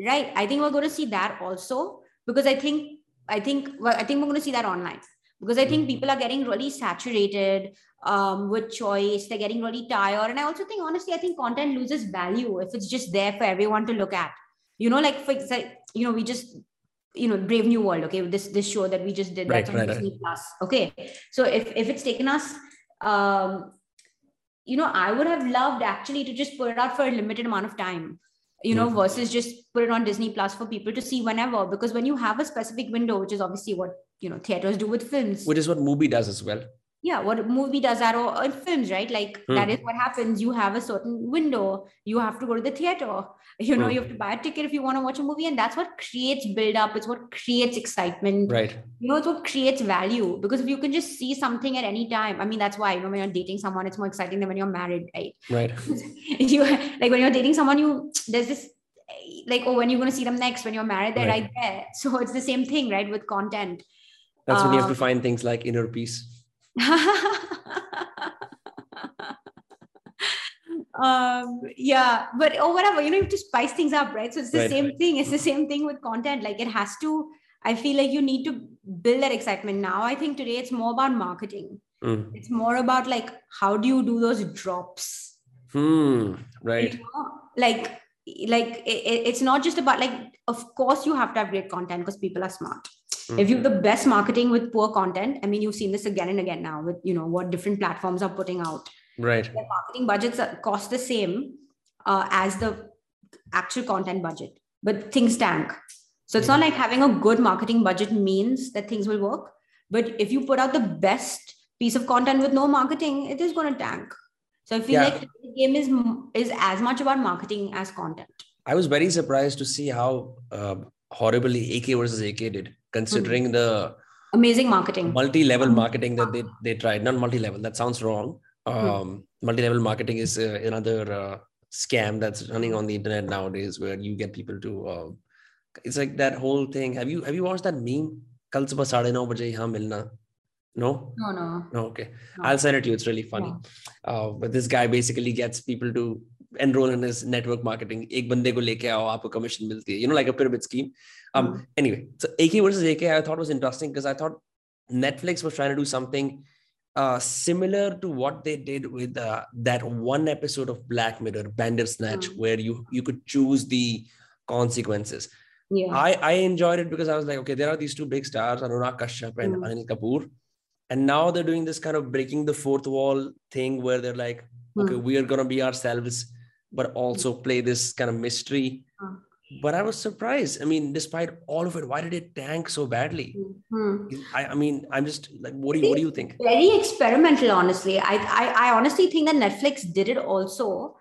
right i think we're going to see that also because i think i think well, i think we're going to see that online because i think mm-hmm. people are getting really saturated um, with choice they're getting really tired and i also think honestly i think content loses value if it's just there for everyone to look at you know like for example you know we just you know brave new world okay this this show that we just did right, on right, disney right. plus okay so if if it's taken us um you know i would have loved actually to just put it out for a limited amount of time you know mm-hmm. versus just put it on disney plus for people to see whenever because when you have a specific window which is obviously what you know theaters do with films. Which is what movie does as well. Yeah what movie does that or in films right? Like mm. that is what happens. You have a certain window. You have to go to the theater. You know mm. you have to buy a ticket if you want to watch a movie and that's what creates build up. It's what creates excitement. Right. You know it's what creates value. Because if you can just see something at any time i mean that's why you know when you're dating someone it's more exciting than when you're married right? Right. You like when you're dating someone you there's this like oh when you're going to see them next? When you're married they're right, right there. So it's the same thing right with content that's um, when you have to um, find things like inner peace um yeah but or whatever you know you have to spice things up right so it's the right, same right. thing it's the same thing with content like it has to i feel like you need to build that excitement now i think today it's more about marketing mm. it's more about like how do you do those drops hmm right you know? like like it, it's not just about like of course you have to have great content because people are smart Mm-hmm. If you have the best marketing with poor content, I mean, you've seen this again and again now with you know what different platforms are putting out. Right. Their marketing budgets cost the same uh, as the actual content budget, but things tank. So it's mm-hmm. not like having a good marketing budget means that things will work. But if you put out the best piece of content with no marketing, it is going to tank. So I feel yeah. like the game is is as much about marketing as content. I was very surprised to see how uh, horribly AK versus AK did, considering mm-hmm. the amazing marketing. multi-level hmm. marketing that they, they tried. Not multi-level that sounds wrong. Hmm. Um, mm-hmm. multi-level marketing is uh, another uh, scam that's running on the internet nowadays where you get people to uh, it's like that whole thing. Have you have you watched that meme? Kal subah 9:30 milna. No? No no. No okay. No. i'll send it to you. It's really funny. No. uh, but this guy basically gets people to enroll in his network marketing ek bande ko leke aao aapko commission milti hai you know like a pyramid scheme um mm. anyway so ak versus ak i thought was interesting because i thought netflix was trying to do something uh, similar to what they did with uh, that one episode of Black Mirror, Bandersnatch, mm. where you you could choose the consequences. Yeah. I, I enjoyed it because I was like, okay, there are these two big stars, Anurag Kashyap and mm. Anil Kapoor. And now they're doing this kind of breaking the fourth wall thing where they're like, mm. okay, hmm. we are going to be ourselves but also play this kind of mystery. Uh-huh. But I was surprised. I mean, despite all of it, why did it tank so badly? Mm-hmm. I, I, mean, I'm just like, what do you, what do you think? Very experimental, honestly. I, I, I honestly think that Netflix did it also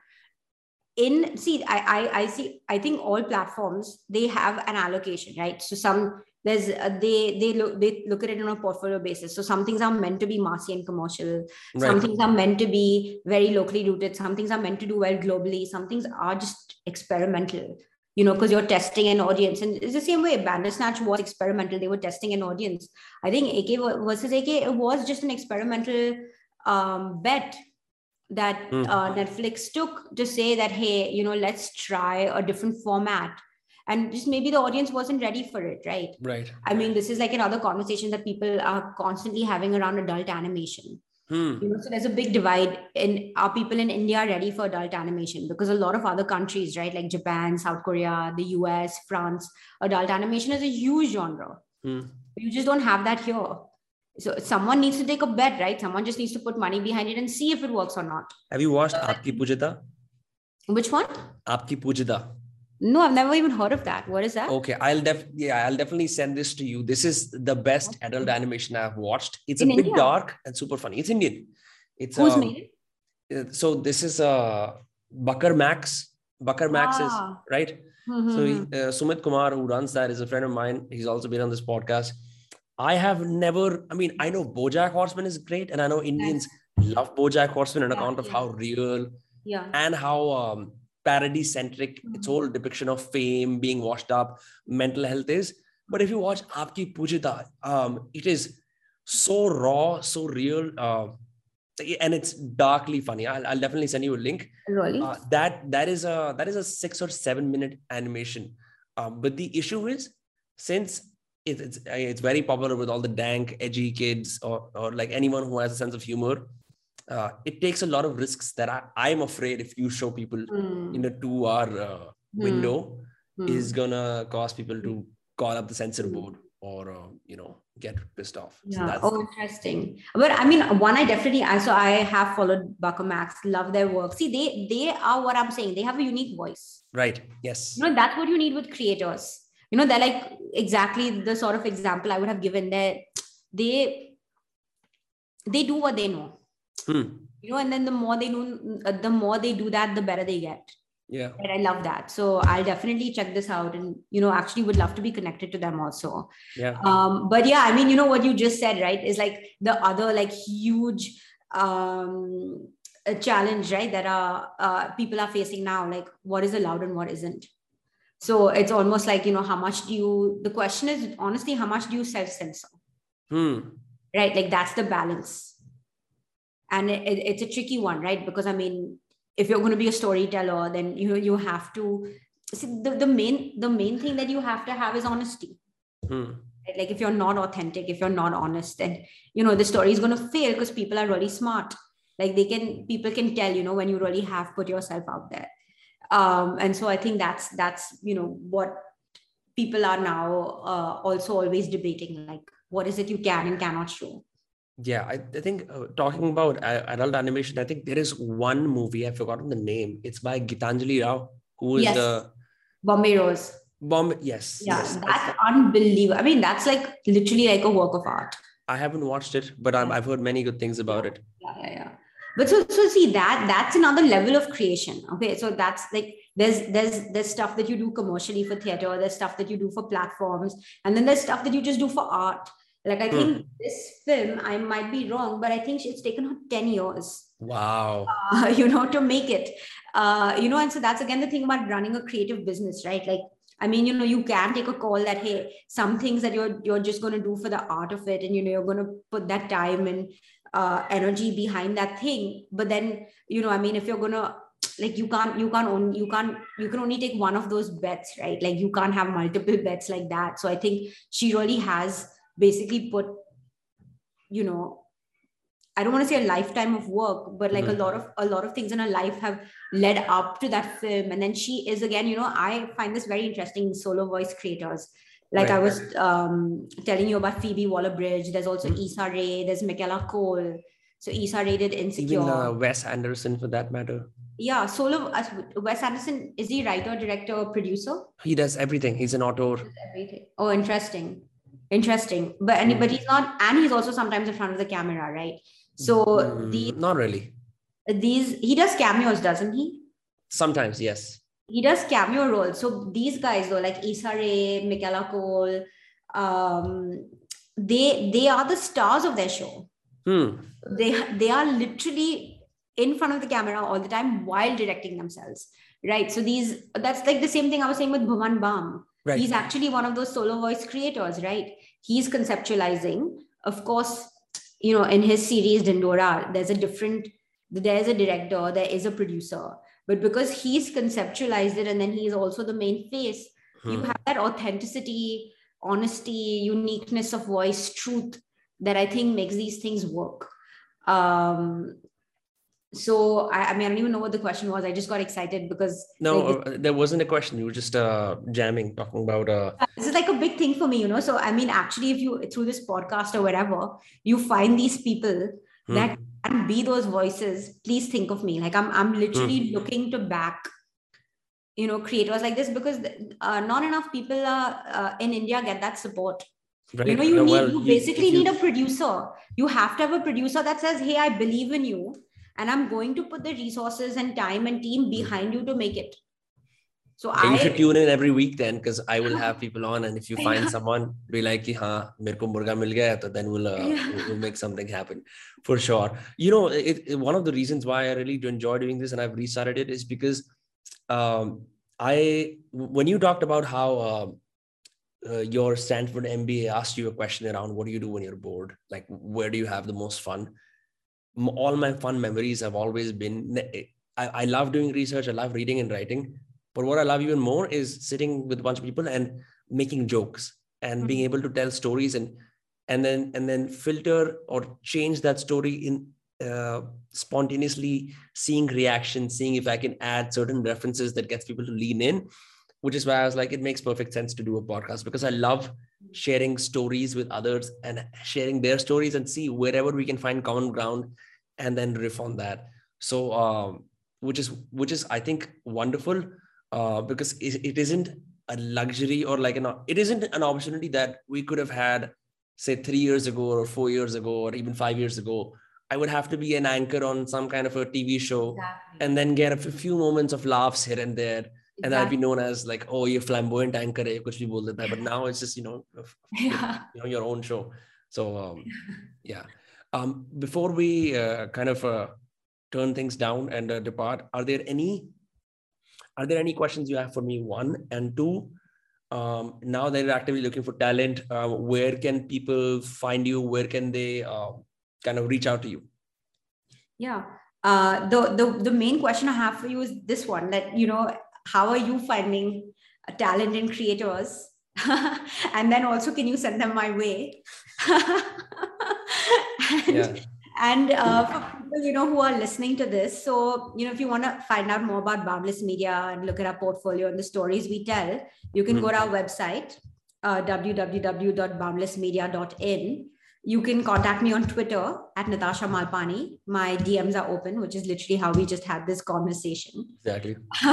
in see I, I i see i think all platforms they have an allocation right so some there's uh, they they look they look at it on a portfolio basis. So some things are meant to be massy and commercial. Right. some things are meant to be very locally rooted. Some things are meant to do well globally. Some things are just experimental you know because you're testing an audience. And it's the same way bandersnatch was experimental. They were testing an audience. I think ak versus ak it was just an experimental um, bet that mm. uh, netflix took to say that hey you know let's try a different format and just maybe the audience wasn't ready for it right right i mean this is like another conversation that people are constantly having around adult animation Hmm. You know, so there's a big divide in are people in India ready for adult animation? Because a lot of other countries, right, like Japan, South Korea, the US, France, adult animation is a huge genre. Hmm. You just don't have that here. So someone needs to take a bet, right? Someone just needs to put money behind it and see if it works or not. Have you watched Aapki Poojita? Which one? Aapki Poojita. No, I've never even heard of that. What is that? Okay, I'll def yeah, I'll definitely send this to you. This is the best adult animation I've watched. It's In a bit India? dark and super funny. It's Indian. It's who's um, made it? Uh, so this is uh Bakar Max. Bakar Max ah. is right. Mm-hmm. So he, uh, Sumit Kumar, who runs that, is a friend of mine. He's also been on this podcast. I have never. I mean, I know BoJack Horseman is great, and I know Indians love BoJack Horseman on yeah, account of yeah. how real, yeah, and how um, parody centric mm-hmm. its whole depiction of fame being washed up mental health is. But if you watch aapki poojita um it is so raw so real uh, and it's darkly funny. I'll, I'll definitely send you a link. Really? Uh, that that is a that is a six or seven minute animation. Um, but the issue is since it, it's it's very popular with all the dank edgy kids or, or like anyone who has a sense of humor uh, it takes a lot of risks that I, am afraid if you show people mm. in a two hour uh, window mm. is gonna cause people to call up the censor board or uh, you know get pissed off. Yeah. So oh interesting. But i mean one i definitely I so i have followed Bakar Max love their work. See they they are what i'm saying. They have a unique voice. Right. Yes. You know that's what you need with creators. You know they're like exactly the sort of example i would have given there they they do what they know Hmm. You know, and then the more they do, uh, the more they do that, the better they get. Yeah. And I love that. So I'll definitely check this out, and you know, actually would love to be connected to them also. Yeah. Um, but yeah, I mean, you know what you just said, right? Is like the other like huge um a challenge, right? That are uh, people are facing now. Like, what is allowed and what isn't. So it's almost like you know, how much do you? The question is honestly, how much do you self censor? Hmm. Right. Like that's the balance and it, it's a tricky one right? Because i mean if you're going to be a storyteller then you you have to see the, the main the main thing that you have to have is honesty. Hmm. right? like if you're not authentic if you're not honest then you know the story is going to fail because people are really smart. Like they can people can tell you know when you really have put yourself out there. Um and so i think that's that's you know what people are now uh, also always debating like what is it you can and cannot show yeah, I, I think uh, talking about uh, adult animation, I think there is one movie, I've forgotten the name. It's by Gitanjali Rao, who is yes. the Bombay Rose. Bombay, yes. Yeah, yes, that's unbelievable. I mean, that's like literally like a work of art. I haven't watched it, but i have heard many good things about it. Yeah, yeah, yeah. But so, so see that that's another level of creation. Okay, so that's like there's there's there's stuff that you do commercially for theater, there's stuff that you do for platforms, and then there's stuff that you just do for art like I think hmm. this film, I might be wrong, but I think it's taken her 10 years. Wow. Uh, you know, to make it. Uh, you know, and so that's again the thing about running a creative business, right? Like, I mean, you know, you can take a call that, hey, some things that you're you're just gonna do for the art of it, and you know, you're gonna put that time and uh, energy behind that thing. But then, you know, I mean, if you're gonna like you can't you can't own you can't you can only take one of those bets right like you can't have multiple bets like that so i think she really has basically put you know I don't want to say a lifetime of work, but like mm-hmm. a lot of a lot of things in her life have led up to that film. And then she is again, you know, I find this very interesting solo voice creators. Like right. I was um, telling you about Phoebe Waller-Bridge. There's also mm-hmm. Issa Rae. There's Michaela Coel. So Issa Rae did Insecure. Even uh, Wes Anderson, for that matter. Yeah, solo. Uh, Wes Anderson is he writer, director, producer? He does everything. He's an author. Everything. Oh, interesting interesting. But and, but he's not and he's also sometimes in front of the camera right? So mm, the not really. These he does cameos doesn't he? Sometimes yes. He does cameo roles. So these guys though like Issa Rae, Michaela Coel um they they are the stars of their show. Hmm. they they are literally in front of the camera all the time while directing themselves right? So these that's like the same thing i was saying with bhuvan bam Right. He's actually one of those solo voice creators, right? He's conceptualizing. Of course, you know, in his series Dhindora, there's a different, there's a director, there is a producer. But because he's conceptualized it and then he's also the main face, hmm. you have that authenticity, honesty, uniqueness of voice, truth that I think makes these things work. Um, so I, I, mean, I don't even know what the question was. I just got excited because no, like, uh, there wasn't a question. You were just uh, jamming, talking about. Uh... This is like a big thing for me, you know. So I mean, actually, if you through this podcast or whatever, you find these people hmm. that can be those voices, please think of me. Like I'm, I'm literally hmm. looking to back, you know, creators like this because uh, not enough people uh, in India get that support. Right. You know, you need well, you basically you, need a producer. You have to have a producer that says, "Hey, I believe in you." And i'm going to put the resources and time and team behind you to make it. So I, you should tune in every week then because I will have people on and if you find someone be like ha mere ko murga mil gaya so then we'll, uh, yeah. we'll make something happen for sure. You know it, it, one of the reasons why I really do enjoy doing this and I've restarted it is because um, I when you talked about how uh, uh, your Stanford MBA asked you a question around what do you do when you're bored? Like where do you have the most fun all my fun memories have always been I, I love doing research i love reading and writing but what i love even more is sitting with a bunch of people and making jokes and mm-hmm. being able to tell stories and and then and then filter or change that story in uh, spontaneously seeing reactions seeing if i can add certain references that gets people to lean in which is why i was like it makes perfect sense to do a podcast because i love sharing stories with others and sharing their stories and see wherever we can find common ground and then riff on that. So um, which is which is i think wonderful uh, because it, it isn't a luxury or like an it isn't an opportunity that we could have had say three years ago or four years ago or even five years ago. I would have to be an anchor on some kind of a tv show exactly. and then get a few moments of laughs here and there and exactly. I'd be known as like, oh, you're flamboyant anchor, hai, kuch bhi bol deta But now it's just you know, yeah. you know, your own show. So um, yeah. Um, before we uh, kind of uh, turn things down and uh, depart, are there any are there any questions you have for me? One and two. Um, now that you're actively looking for talent, uh, where can people find you? Where can they uh, kind of reach out to you? Yeah. Uh, the, the the main question I have for you is this one that you know how are you finding talent in creators and then also can you send them my way and, yeah. and uh, for people you know who are listening to this so you know if you want to find out more about boundless media and look at our portfolio and the stories we tell you can mm-hmm. go to our website uh, www.boundlessmedia.in you can contact me on Twitter at Natasha Malpani. My DMs are open, which is literally how we just had this conversation. Exactly.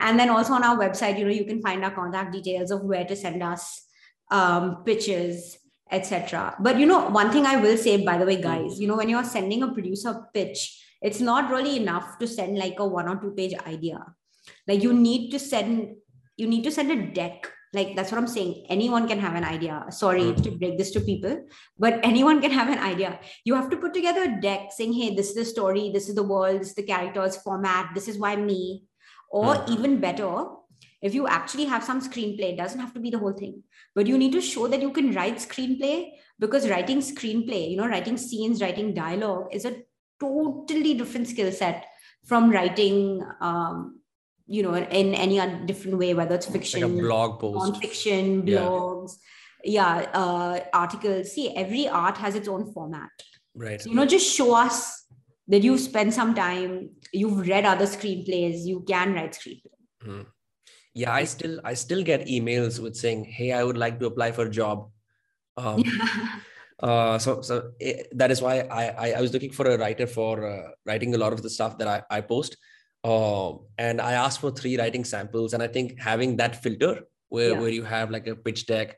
and then also on our website, you know, you can find our contact details of where to send us um, pitches, etc. But you know, one thing I will say, by the way, guys, mm. you know, when you're sending a producer pitch, it's not really enough to send like a one or two page idea. Like you need to send, you need to send a deck like that's what i'm saying anyone can have an idea sorry mm-hmm. to break this to people but anyone can have an idea you have to put together a deck saying hey this is the story this is the world this is the characters format this is why me or mm-hmm. even better if you actually have some screenplay it doesn't have to be the whole thing but you need to show that you can write screenplay because writing screenplay you know writing scenes writing dialogue is a totally different skill set from writing um, you know in any different way whether it's fiction like a blog post. non-fiction blogs yeah, yeah uh, articles. See every art has its own format. Right. So, you know just show us that you've spent some time you've read other screenplays you can write screenplay mm. yeah i still i still get emails with saying hey i would like to apply for a job. Um, uh, so so it, eh, that is why I, I, I was looking for a writer for uh, writing a lot of the stuff that I, I post uh, and I asked for three writing samples. And I think having that filter where, yeah. where you have like a pitch deck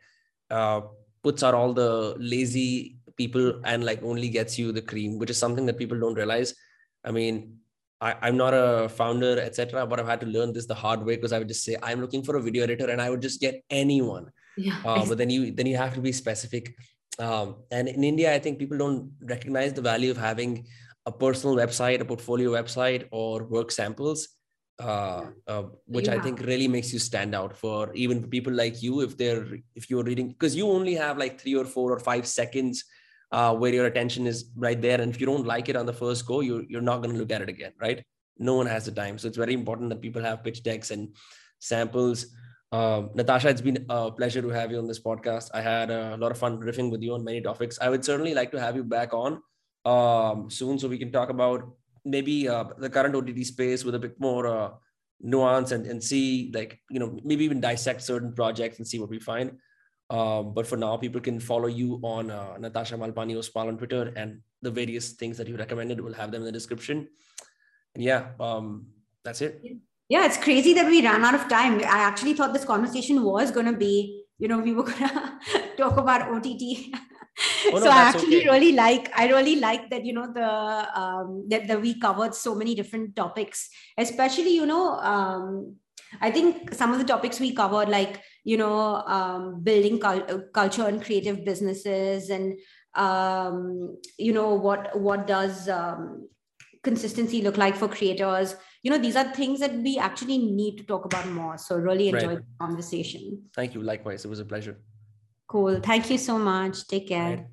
uh, puts out all the lazy people and like only gets you the cream, which is something that people don't realize. I mean, I, am not a founder, etc., but I've had to learn this the hard way because I would just say I'm looking for a video editor, and I would just get anyone. Yeah. Uh, but then you then you have to be specific. Um, and in India, I think people don't recognize the value of having a personal website, a portfolio website, or work samples, uh, uh, which yeah. I think really makes you stand out for even for people like you if they're if you're reading because you only have like three or four or five seconds uh, where your attention is right there, and if you don't like it on the first go, you you're not going to look at it again, right? No one has the time, so it's very important that people have pitch decks and samples. Um, Natasha, it's been a pleasure to have you on this podcast. I had a lot of fun riffing with you on many topics. I would certainly like to have you back on um, soon, so we can talk about maybe uh, the current OTT space with a bit more uh, nuance and, and see like you know maybe even dissect certain projects and see what we find. Um, but for now, people can follow you on uh, Natasha Malpani Oswal on Twitter and the various things that you recommended. We'll have them in the description. And yeah, um, that's it. Yeah, it's crazy that we ran out of time. I actually thought this conversation was going to be, you know, we were going to talk about OTT Oh, no, so I actually okay. really like I really like that you know the um, that, that we covered so many different topics, especially you know um, I think some of the topics we covered like you know um, building cul- culture and creative businesses and um, you know what what does um, consistency look like for creators. You know these are things that we actually need to talk about more. So really enjoyed right. the conversation. Thank you. Likewise. It was a pleasure Cool. Thank you so much. Take care.